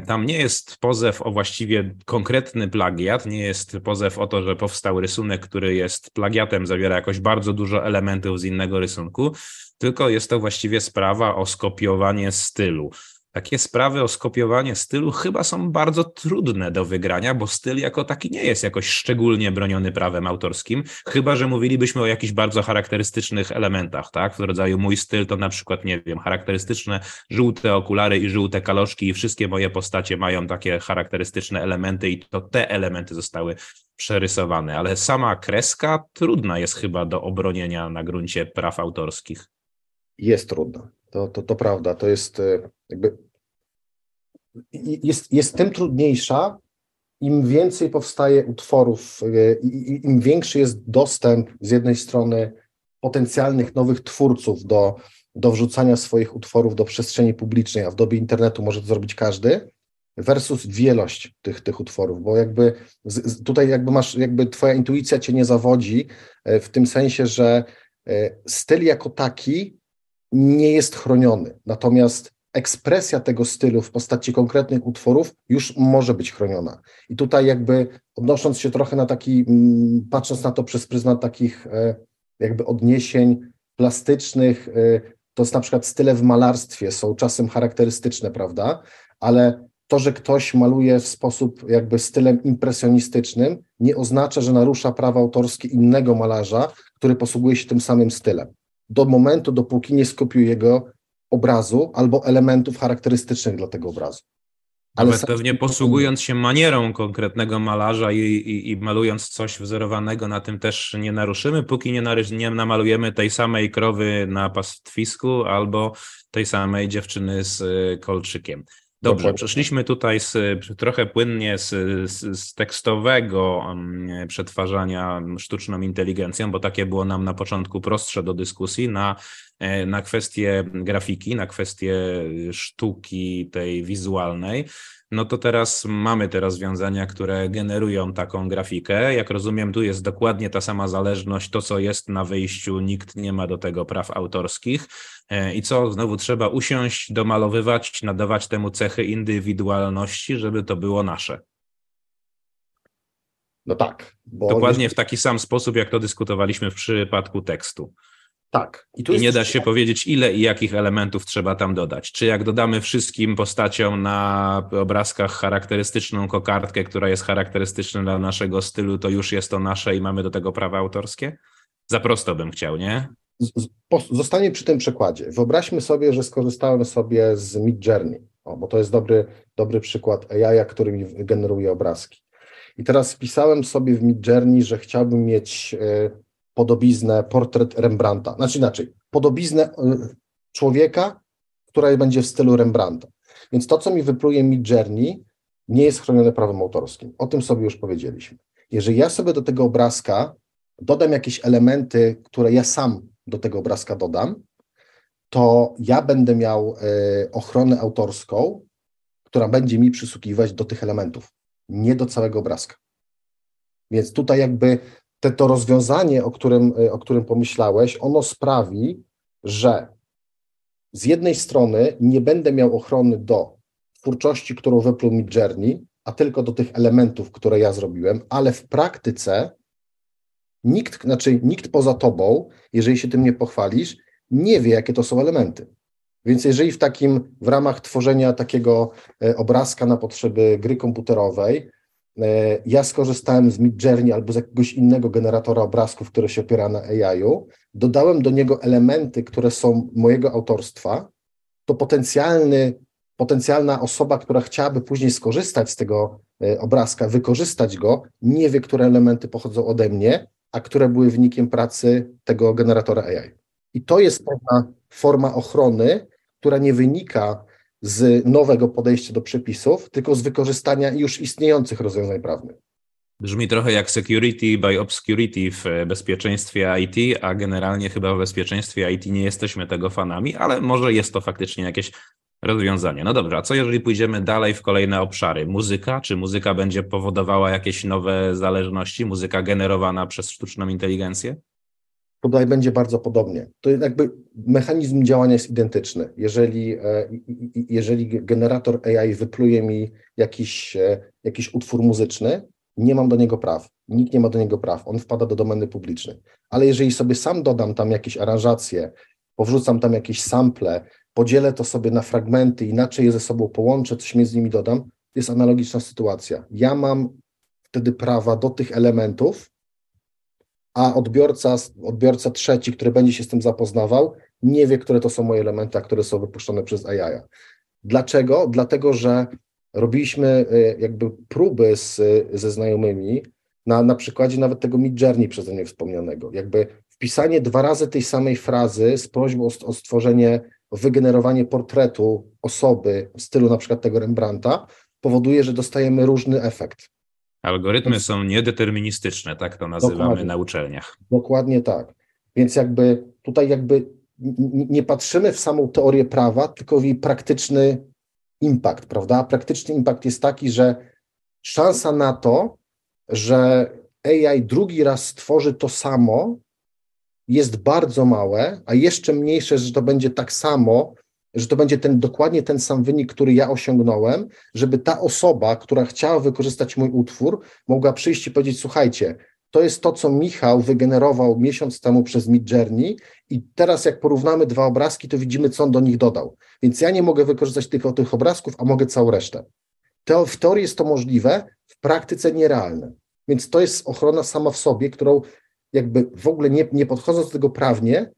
[SPEAKER 1] tam nie jest pozew o właściwie konkretny plagiat, nie jest pozew o to, że powstał rysunek, który jest plagiatem, zawiera jakoś bardzo dużo elementów z innego rysunku, tylko jest to właściwie sprawa o skopiowanie stylu. Takie sprawy o skopiowanie stylu chyba są bardzo trudne do wygrania, bo styl jako taki nie jest jakoś szczególnie broniony prawem autorskim, chyba że mówilibyśmy o jakichś bardzo charakterystycznych elementach, tak? W rodzaju mój styl to na przykład, nie wiem, charakterystyczne żółte okulary i żółte kaloszki i wszystkie moje postacie mają takie charakterystyczne elementy i to te elementy zostały przerysowane, ale sama kreska trudna jest chyba do obronienia na gruncie praw autorskich.
[SPEAKER 2] Jest trudna. To, to, to prawda, to jest e, jakby jest, jest tym trudniejsza, im więcej powstaje utworów, e, im większy jest dostęp z jednej strony potencjalnych nowych twórców do, do wrzucania swoich utworów do przestrzeni publicznej, a w dobie internetu może to zrobić każdy, versus wielość tych, tych utworów, bo jakby z, tutaj jakby masz, jakby twoja intuicja cię nie zawodzi e, w tym sensie, że styl jako taki nie jest chroniony. Natomiast ekspresja tego stylu w postaci konkretnych utworów już może być chroniona. I tutaj jakby odnosząc się trochę na taki, mm, patrząc na to przez pryzmat takich e, jakby odniesień plastycznych, e, to jest na przykład style w malarstwie są czasem charakterystyczne, prawda? Ale to, że ktoś maluje w sposób jakby stylem impresjonistycznym, nie oznacza, że narusza prawa autorskie innego malarza, który posługuje się tym samym stylem. Do momentu, dopóki nie skopiuje jego obrazu albo elementów charakterystycznych dla tego obrazu.
[SPEAKER 1] Ale Nawet pewnie posługując się manierą konkretnego malarza i, i, i, malując coś wzorowanego na tym też nie naruszymy, póki nie, nie namalujemy tej samej krowy na pastwisku albo tej samej dziewczyny z y, kolczykiem. Dobrze, przeszliśmy tutaj z, trochę płynnie z, z, z, tekstowego mm, przetwarzania sztuczną inteligencją, bo takie było nam na początku prostsze do dyskusji, na, na kwestię grafiki, na kwestię sztuki tej wizualnej no to teraz mamy te rozwiązania, które generują taką grafikę. Jak rozumiem, tu jest dokładnie ta sama zależność, to co jest na wyjściu, nikt nie ma do tego praw autorskich. E, I co, znowu trzeba usiąść, domalowywać, nadawać temu cechy indywidualności, żeby to było nasze.
[SPEAKER 2] No tak.
[SPEAKER 1] Dokładnie w taki sam sposób, jak to dyskutowaliśmy w przypadku tekstu.
[SPEAKER 2] Tak.
[SPEAKER 1] I, I nie da się powiedzieć, ile i jakich elementów trzeba tam dodać. Czy jak dodamy wszystkim postaciom na obrazkach charakterystyczną kokardkę, która jest charakterystyczna dla naszego stylu, to już jest to nasze i mamy do tego prawa autorskie? Za prosto bym chciał, nie?
[SPEAKER 2] Zostanie przy tym przykładzie. Wyobraźmy sobie, że skorzystałem sobie z Mid Journey, o, bo to jest dobry, dobry przykład AI, który mi generuje obrazki. I teraz wpisałem sobie w Mid Journey, że chciałbym mieć y, podobiznę, portret Rembrandta. Znaczy inaczej, podobiznę y, człowieka, która będzie w stylu Rembrandta. Więc to, co mi wypluje Mid Journey, nie jest chronione prawem autorskim. O tym sobie już powiedzieliśmy. Jeżeli ja sobie do tego obrazka dodam jakieś elementy, które ja sam do tego obrazka dodam, to ja będę miał y, ochronę autorską, która będzie mi przysługiwać do tych elementów, nie do całego obrazka. Więc tutaj jakby te, to rozwiązanie, o którym, o którym pomyślałeś, ono sprawi, że z jednej strony nie będę miał ochrony do twórczości, którą wypluł mi Journey, a tylko do tych elementów, które ja zrobiłem, ale w praktyce nikt, znaczy nikt poza tobą, jeżeli się tym nie pochwalisz, nie wie, jakie to są elementy. Więc jeżeli w takim, w ramach tworzenia takiego e, obrazka na potrzeby gry komputerowej, ja skorzystałem z Midjourney albo z jakiegoś innego generatora obrazków, który się opiera na AI-u, dodałem do niego elementy, które są mojego autorstwa, to potencjalny, potencjalna osoba, która chciałaby później skorzystać z tego e, obrazka, wykorzystać go, nie wie, które elementy pochodzą ode mnie, a które były wynikiem pracy tego generatora AI. I to jest pewna forma ochrony, która nie wynika z nowego podejścia do przepisów, tylko z wykorzystania już istniejących rozwiązań prawnych.
[SPEAKER 1] Brzmi trochę jak security by obscurity w bezpieczeństwie IT, a generalnie chyba w bezpieczeństwie IT nie jesteśmy tego fanami, ale może jest to faktycznie jakieś rozwiązanie. No dobrze, a co jeżeli pójdziemy dalej w kolejne obszary? Muzyka? Czy muzyka będzie powodowała jakieś nowe zależności? Muzyka generowana przez sztuczną inteligencję?
[SPEAKER 2] Tutaj będzie bardzo podobnie. To jakby mechanizm działania jest identyczny. Jeżeli, e, jeżeli generator AI wypluje mi jakiś, e, jakiś utwór muzyczny, nie mam do niego praw. Nikt nie ma do niego praw. On wpada do domeny publicznej. Ale jeżeli sobie sam dodam tam jakieś aranżacje, powrzucam tam jakieś sample, podzielę to sobie na fragmenty, inaczej je ze sobą połączę, coś między nimi dodam, jest analogiczna sytuacja. Ja mam wtedy prawa do tych elementów, a odbiorca, odbiorca trzeci, który będzie się z tym zapoznawał, nie wie, które to są moje elementy, a które są wypuszczone przez AI. Dlaczego? Dlatego, że robiliśmy e, jakby próby z, ze znajomymi na, na przykładzie nawet tego Midjourney przeze mnie wspomnianego. Jakby wpisanie dwa razy tej samej frazy z prośbą o, o stworzenie, o wygenerowanie portretu osoby w stylu na przykład tego Rembrandta powoduje, że dostajemy różny efekt.
[SPEAKER 1] Algorytmy są niedeterministyczne, tak to nazywamy na uczelniach.
[SPEAKER 2] Dokładnie tak. Więc jakby tutaj jakby nie patrzymy w samą teorię prawa, tylko w jej praktyczny impact, prawda? Praktyczny impact jest taki, że szansa na to, że AI drugi raz stworzy to samo, jest bardzo małe, a jeszcze mniejsze, że to będzie tak samo, że to będzie ten, dokładnie ten sam wynik, który ja osiągnąłem, żeby ta osoba, która chciała wykorzystać mój utwór, mogła przyjść i powiedzieć: Słuchajcie, to jest to, co Michał wygenerował miesiąc temu przez Midjourney i teraz jak porównamy dwa obrazki, to widzimy, co on do nich dodał. Więc ja nie mogę wykorzystać tylko tych obrazków, a mogę całą resztę. W teorii jest to możliwe, w praktyce nierealne. Więc to jest ochrona sama w sobie, którą jakby w ogóle nie, nie podchodząc do tego prawnie,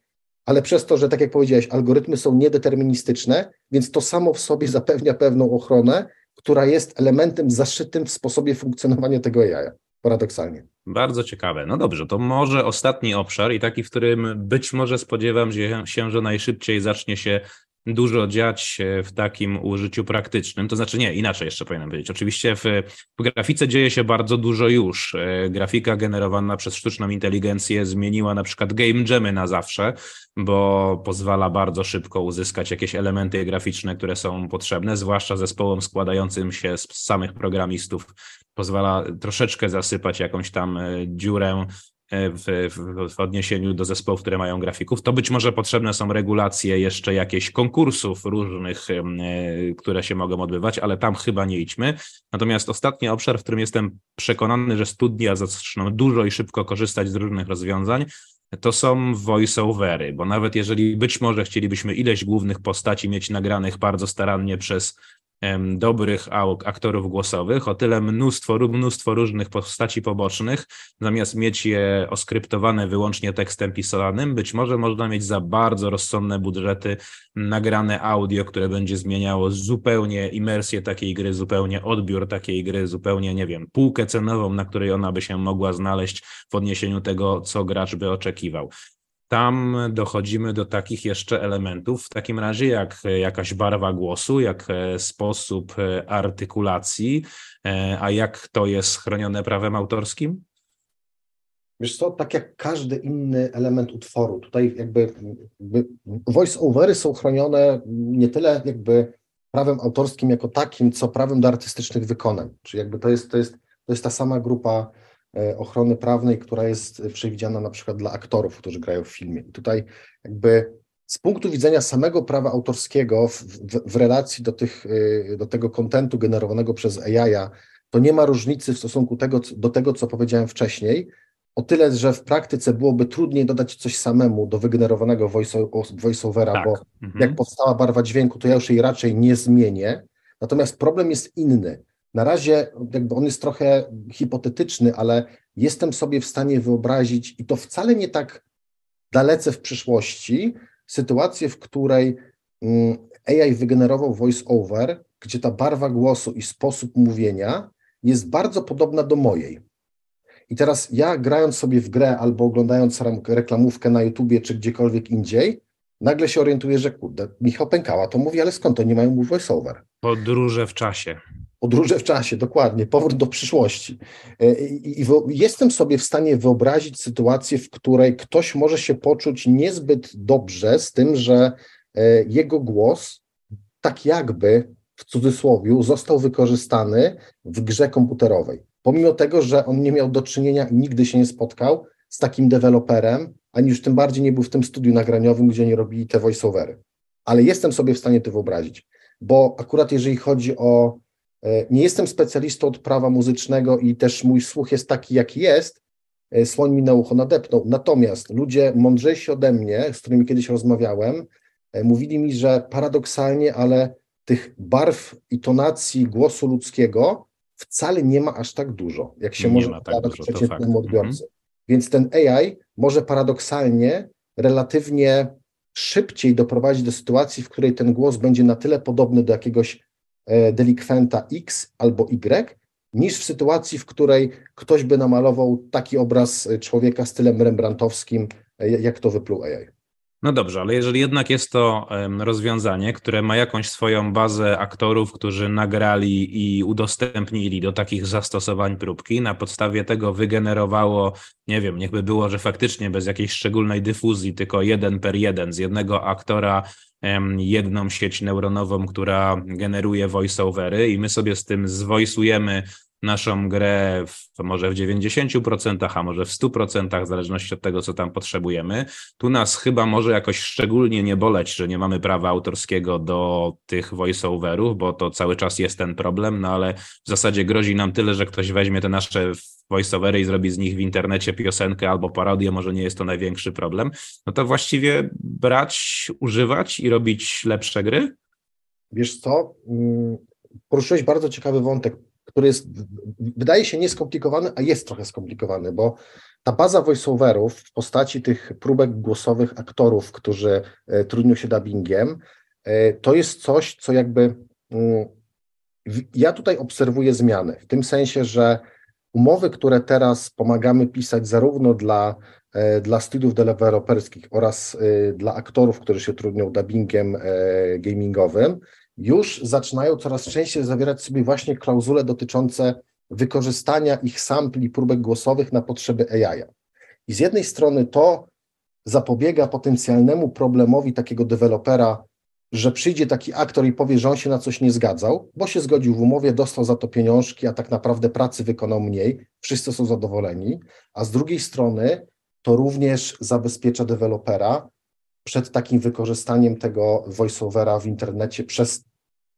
[SPEAKER 2] ale przez to, że tak jak powiedziałeś, algorytmy są niedeterministyczne, więc to samo w sobie zapewnia pewną ochronę, która jest elementem zaszytym w sposobie funkcjonowania tego AI, paradoksalnie.
[SPEAKER 1] Bardzo ciekawe. No dobrze, to może ostatni obszar i taki, w którym być może spodziewam się, że najszybciej zacznie się dużo dziać w takim użyciu praktycznym. To znaczy, nie, inaczej jeszcze powinienem powiedzieć. Oczywiście w, w, grafice dzieje się bardzo dużo już. E, grafika generowana przez sztuczną inteligencję zmieniła na przykład game jammy na zawsze, bo pozwala bardzo szybko uzyskać jakieś elementy graficzne, które są potrzebne, zwłaszcza zespołom składającym się z samych programistów. Pozwala troszeczkę zasypać jakąś tam e, dziurę w, w, w, odniesieniu do zespołów, które mają grafików, to być może potrzebne są regulacje jeszcze jakieś konkursów różnych, e, które się mogą odbywać, ale tam chyba nie idźmy. Natomiast ostatni obszar, w którym jestem przekonany, że studia zaczną dużo i szybko korzystać z różnych rozwiązań, to są voice-overy, bo nawet jeżeli być może chcielibyśmy ileś głównych postaci mieć nagranych bardzo starannie przez dobrych aktorów głosowych, o tyle mnóstwo, mnóstwo różnych postaci pobocznych, zamiast mieć je oskryptowane wyłącznie tekstem pisanym, być może można mieć za bardzo rozsądne budżety nagrane audio, które będzie zmieniało zupełnie imersję takiej gry, zupełnie odbiór takiej gry, zupełnie, nie wiem, półkę cenową, na której ona by się mogła znaleźć w odniesieniu tego, co gracz by oczekiwał tam dochodzimy do takich jeszcze elementów, w takim razie jak jakaś barwa głosu, jak e, sposób e, artykulacji, e, a jak to jest chronione prawem autorskim?
[SPEAKER 2] Wiesz co, tak jak każdy inny element utworu, tutaj jakby, jakby voice-overy są chronione nie tyle jakby prawem autorskim jako takim, co prawem do artystycznych wykonań. Czyli jakby to jest, to jest, to jest ta sama grupa ochrony prawnej, która jest przewidziana na przykład dla aktorów, którzy grają w filmie. I tutaj jakby z punktu widzenia samego prawa autorskiego w, w, w relacji do, tych, e, do tego kontentu generowanego przez AI, to nie ma różnicy w stosunku tego, do tego, co powiedziałem wcześniej, o tyle, że w praktyce byłoby trudniej dodać coś samemu do wygenerowanego voiceovera, tak. bo mhm. jak powstała barwa dźwięku, to ja już jej raczej nie zmienię. Natomiast problem jest inny. Na razie jakby on jest trochę hipotetyczny, ale jestem sobie w stanie wyobrazić, i to wcale nie tak dalece w przyszłości, sytuację, w której mm, AI wygenerował voice-over, gdzie ta barwa głosu i sposób mówienia jest bardzo podobna do mojej. I teraz ja grając sobie w grę albo oglądając reklamówkę na YouTubie czy gdziekolwiek indziej, nagle się orientuję, że kurde, Michał Pękała to mówi, ale skąd to nie mają mu voice-over?
[SPEAKER 1] Podróże w czasie.
[SPEAKER 2] Podróże w czasie, dokładnie, powrót do przyszłości. E, I, jestem sobie w stanie wyobrazić sytuację, w której ktoś może się poczuć niezbyt dobrze z tym, że e, jego głos, tak jakby w cudzysłowie, został wykorzystany w grze komputerowej. Pomimo tego, że on nie miał do czynienia i nigdy się nie spotkał z takim deweloperem, ani już tym bardziej nie był w tym studiu nagraniowym, gdzie nie robili te voiceovery. Ale jestem sobie w stanie to wyobrazić, bo akurat jeżeli chodzi o nie jestem specjalistą od prawa muzycznego i też mój słuch jest taki, jaki jest. E, słoń mi na ucho nadepnął. Natomiast ludzie mądrzejsi ode mnie, z którymi kiedyś rozmawiałem, e, mówili mi, że paradoksalnie, ale tych barw i tonacji głosu ludzkiego wcale nie ma aż tak dużo, jak się nie może wydawać tak przeciętnemu odbiorcy. Mhm. Więc ten AI może paradoksalnie relatywnie szybciej doprowadzić do sytuacji, w której ten głos będzie na tyle podobny do jakiegoś E, delikwenta X albo Y, niż w sytuacji, w której ktoś by namalował taki obraz człowieka stylem rembrandtowskim, e, jak to wypluł AI.
[SPEAKER 1] No dobrze, ale jeżeli jednak jest to rozwiązanie, które ma jakąś swoją bazę aktorów, którzy nagrali i udostępnili do takich zastosowań próbki, na podstawie tego wygenerowało, nie wiem, niechby było, że faktycznie bez jakiejś szczególnej dyfuzji, tylko jeden per jeden z jednego aktora jedną sieć neuronową, która generuje voiceovery i my sobie z tym zwojsujemy naszą grę w, może w 90%, a może w 100%, w zależności od tego, co tam potrzebujemy. Tu nas chyba może jakoś szczególnie nie boleć, że nie mamy prawa autorskiego do tych voiceoverów, bo to cały czas jest ten problem, no ale w zasadzie grozi nam tyle, że ktoś weźmie te nasze voiceovery i zrobi z nich w internecie piosenkę albo parodię, może nie jest to największy problem. No to właściwie brać, używać i robić lepsze gry?
[SPEAKER 2] Wiesz co, mm, poruszyłeś bardzo ciekawy wątek, który jest, wydaje się nieskomplikowany, a jest trochę skomplikowany, bo ta baza voiceoverów w postaci tych próbek głosowych aktorów, którzy e, trudnią się dubbingiem, e, to jest coś, co jakby mm, ja tutaj obserwuję zmiany, w tym sensie, że umowy, które teraz pomagamy pisać zarówno dla, e, dla studiów deweloperskich oraz dla aktorów, którzy się trudnią dubbingiem gamingowym, już zaczynają coraz częściej zawierać sobie właśnie klauzule dotyczące wykorzystania ich sampli próbek głosowych na potrzeby AI. I z jednej strony to zapobiega potencjalnemu problemowi takiego dewelopera, że przyjdzie taki aktor i powie, że on się na coś nie zgadzał, bo się zgodził w umowie, dostał za to pieniążki, a tak naprawdę pracy wykonał mniej, wszyscy są zadowoleni, a z drugiej strony to również zabezpiecza dewelopera przed takim wykorzystaniem tego voiceovera w internecie przez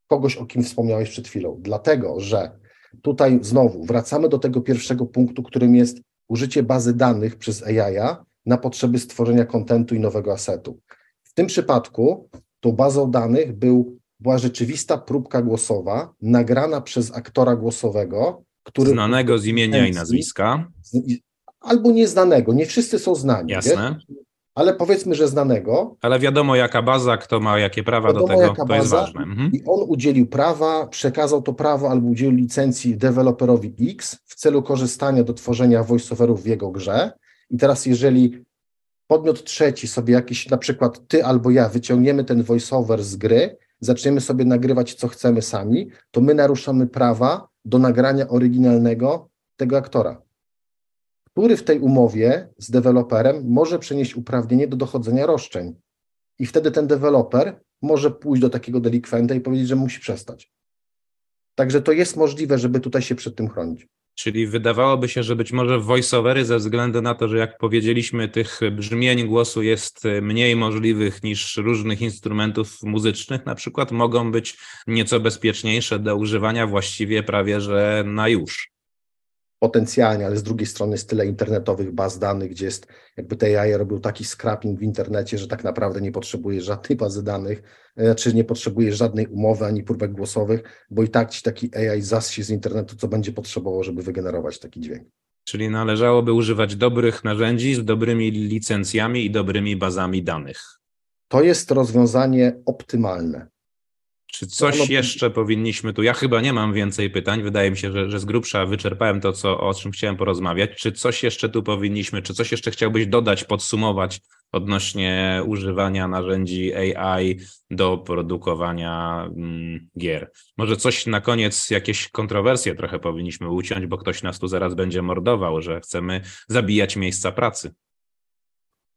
[SPEAKER 2] kogoś, o kim wspomniałeś przed chwilą. Dlatego, że tutaj znowu wracamy do tego pierwszego punktu, którym jest użycie bazy danych przez AI na potrzeby stworzenia kontentu i nowego asetu. W tym przypadku tą bazą danych był, była rzeczywista próbka głosowa nagrana przez aktora głosowego, który.
[SPEAKER 1] Znanego z imienia i nazwiska.
[SPEAKER 2] Albo nieznanego, nie wszyscy są znani.
[SPEAKER 1] Jasne.
[SPEAKER 2] Wiesz? ale powiedzmy, że znanego.
[SPEAKER 1] Ale wiadomo, jaka baza, kto ma jakie prawa wiadomo, do tego, to baza, jest ważne. Mhm.
[SPEAKER 2] I on udzielił prawa, przekazał to prawo albo udzielił licencji deweloperowi X w celu korzystania do tworzenia voiceoverów w jego grze. I teraz, jeżeli podmiot trzeci sobie jakiś, na przykład ty albo ja, wyciągniemy ten voiceover z gry, zaczniemy sobie nagrywać, co chcemy sami, to my naruszamy prawa do nagrania oryginalnego tego aktora który w tej umowie z deweloperem może przenieść uprawnienie do dochodzenia roszczeń. I wtedy ten deweloper może pójść do takiego delikwenta i powiedzieć, że musi przestać. Także to jest możliwe, żeby tutaj się przed tym chronić.
[SPEAKER 1] Czyli wydawałoby się, że być może voiceovery ze względu na to, że jak powiedzieliśmy, tych brzmień głosu jest mniej możliwych niż różnych instrumentów muzycznych, na przykład mogą być nieco bezpieczniejsze do używania właściwie prawie że na już
[SPEAKER 2] potencjalnie, ale z drugiej strony jest tyle internetowych baz danych, gdzie jest jakby te AI robił taki scrapping w internecie, że tak naprawdę nie potrzebuje żadnej bazy danych, czy znaczy nie potrzebuje żadnej umowy ani próbek głosowych, bo i tak ci taki AI zassie z internetu, co będzie potrzebował, żeby wygenerować taki dźwięk.
[SPEAKER 1] Czyli należałoby używać dobrych narzędzi z dobrymi licencjami i dobrymi bazami danych.
[SPEAKER 2] To jest rozwiązanie optymalne.
[SPEAKER 1] Czy coś jeszcze powinniśmy tu? Ja chyba nie mam więcej pytań. Wydaje mi się, że, że z grubsza wyczerpałem to, co, o czym chciałem porozmawiać. Czy coś jeszcze tu powinniśmy, czy coś jeszcze chciałbyś dodać, podsumować odnośnie używania narzędzi AI do produkowania mm, gier? Może coś na koniec, jakieś kontrowersje trochę powinniśmy uciąć, bo ktoś nas tu zaraz będzie mordował, że chcemy zabijać miejsca pracy.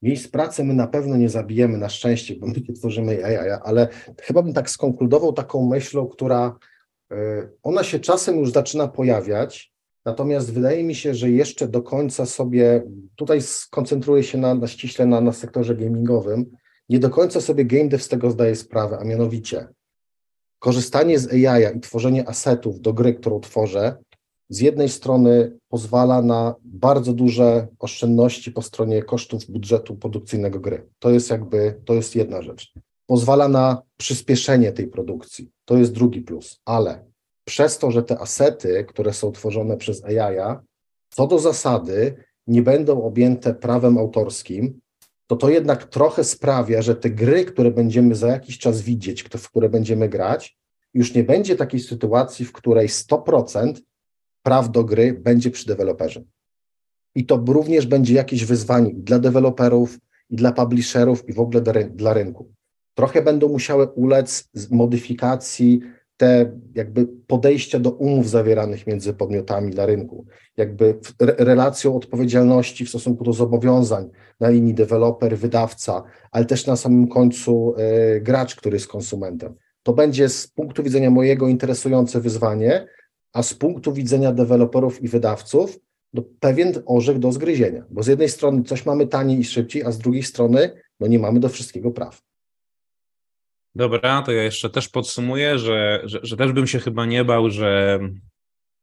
[SPEAKER 2] Miejsc pracy my na pewno nie zabijemy, na szczęście, bo my nie tworzymy AI, ale chyba bym tak skonkludował taką myślą, która y, ona się czasem już zaczyna pojawiać, natomiast wydaje mi się, że jeszcze do końca sobie, tutaj skoncentruję się na, na ściśle na, na sektorze gamingowym, nie do końca sobie game dev z tego zdaje sprawę, a mianowicie korzystanie z AI i tworzenie asetów do gry, którą tworzę, z jednej strony pozwala na bardzo duże oszczędności po stronie kosztów budżetu produkcyjnego gry. To jest jakby, to jest jedna rzecz. Pozwala na przyspieszenie tej produkcji. To jest drugi plus, ale przez to, że te asety, które są tworzone przez AI, co do zasady nie będą objęte prawem autorskim, to to jednak trochę sprawia, że te gry, które będziemy za jakiś czas widzieć, w które będziemy grać, już nie będzie takiej sytuacji, w której 100% praw do gry będzie przy deweloperze. I to również będzie jakieś wyzwanie dla deweloperów, i dla publisherów, i w ogóle dla rynku. Trochę będą musiały ulec modyfikacji te jakby podejścia do umów zawieranych między podmiotami na rynku, jakby relacją odpowiedzialności w stosunku do zobowiązań na linii deweloper, wydawca, ale też na samym końcu y, gracz, który jest konsumentem. To będzie z punktu widzenia mojego interesujące wyzwanie, a z punktu widzenia deweloperów i wydawców no, pewien orzech do zgryzienia, bo z jednej strony coś mamy taniej i szybciej, a z drugiej strony no, nie mamy do wszystkiego praw.
[SPEAKER 1] Dobra, to ja jeszcze też podsumuję, że, że, że też bym się chyba nie bał, że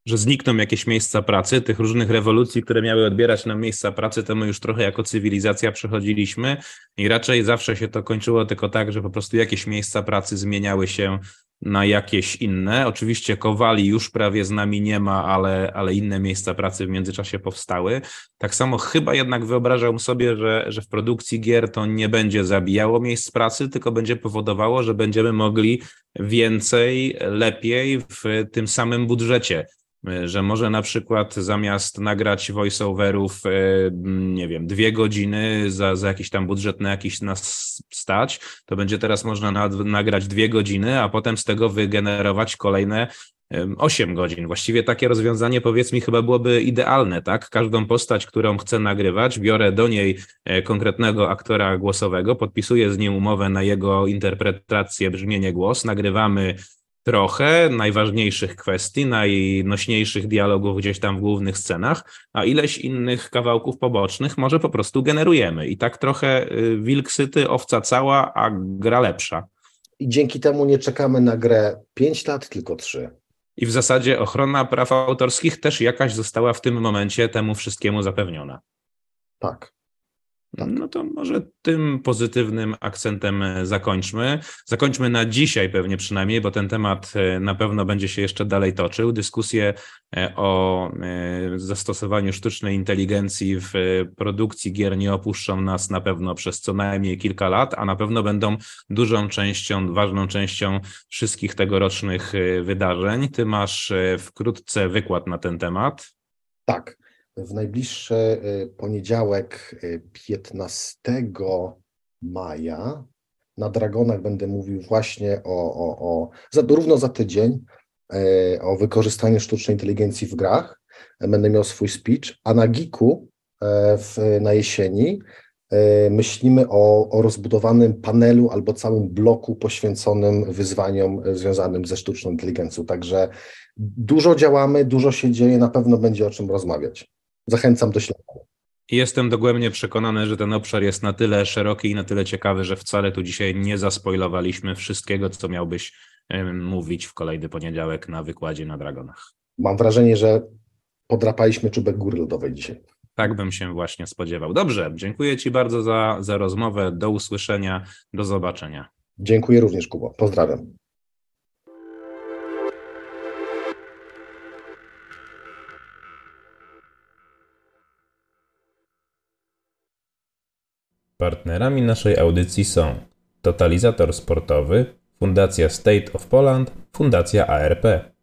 [SPEAKER 1] że znikną jakieś miejsca pracy, tych różnych rewolucji, które miały odbierać nam miejsca pracy, to my już trochę jako cywilizacja przechodziliśmy i raczej zawsze się to kończyło tylko tak, że po prostu jakieś miejsca pracy zmieniały się na jakieś inne. Oczywiście Kowali już prawie z nami nie ma, ale, ale inne miejsca pracy w międzyczasie powstały. Tak samo chyba jednak wyobrażam sobie, że, że w produkcji gier to nie będzie zabijało miejsc pracy, tylko będzie powodowało, że będziemy mogli więcej, lepiej w tym samym budżecie że może na przykład zamiast nagrać voiceoverów, e, nie wiem, dwie godziny za, za jakiś tam budżet na jakiś nas stać, to będzie teraz można nad, nagrać dwie godziny, a potem z tego wygenerować kolejne 8 godzin. Właściwie takie rozwiązanie, powiedz mi, chyba byłoby idealne, tak? Każdą postać, którą chcę nagrywać, biorę do niej e, konkretnego aktora głosowego, podpisuję z nim umowę na jego interpretację, brzmienie, głos, nagrywamy trochę najważniejszych kwestii, najnośniejszych dialogów gdzieś tam w głównych scenach, a ileś innych kawałków pobocznych może po prostu generujemy. I tak trochę y, wilk syty, owca cała, a gra lepsza.
[SPEAKER 2] I dzięki temu nie czekamy na grę 5 lat, tylko 3.
[SPEAKER 1] I w zasadzie ochrona praw autorskich też jakaś została w tym momencie temu wszystkiemu zapewniona.
[SPEAKER 2] Tak. Tak.
[SPEAKER 1] No to może tym pozytywnym akcentem e, zakończmy. Zakończmy na dzisiaj pewnie przynajmniej, bo ten temat e, na pewno będzie się jeszcze dalej toczył. Dyskusje e, o zastosowaniu sztucznej inteligencji w produkcji gier nie opuszczą nas na pewno przez co najmniej kilka lat, a na pewno będą dużą częścią, ważną częścią wszystkich tegorocznych wydarzeń. Ty masz wkrótce wykład na ten temat.
[SPEAKER 2] Tak w najbliższy y, poniedziałek 15 y, maja na Dragonach będę mówił właśnie o, o, o za, równo za tydzień y, o wykorzystaniu sztucznej inteligencji w grach. Będę miał swój speech, a na Giku w, na jesieni myślimy o, o rozbudowanym panelu albo całym bloku poświęconym wyzwaniom związanym ze sztuczną inteligencją. Także dużo działamy, dużo się dzieje, na pewno będzie o czym rozmawiać zachęcam do śledzenia.
[SPEAKER 1] Jestem dogłębnie przekonany, że ten obszar jest na tyle szeroki i na tyle ciekawy, że wcale tu dzisiaj nie zaspoilowaliśmy wszystkiego, co miałbyś mówić w kolejny poniedziałek na wykładzie na Dragonach.
[SPEAKER 2] Mam wrażenie, że podrapaliśmy czubek góry lodowej dzisiaj.
[SPEAKER 1] Tak bym się właśnie spodziewał. Dobrze, dziękuję Ci bardzo za, za rozmowę. Do usłyszenia, do zobaczenia.
[SPEAKER 2] Dziękuję również, Kubo. Pozdrawiam.
[SPEAKER 1] Partnerami naszej audycji są Totalizator Sportowy, Fundacja State of Poland, Fundacja ARP.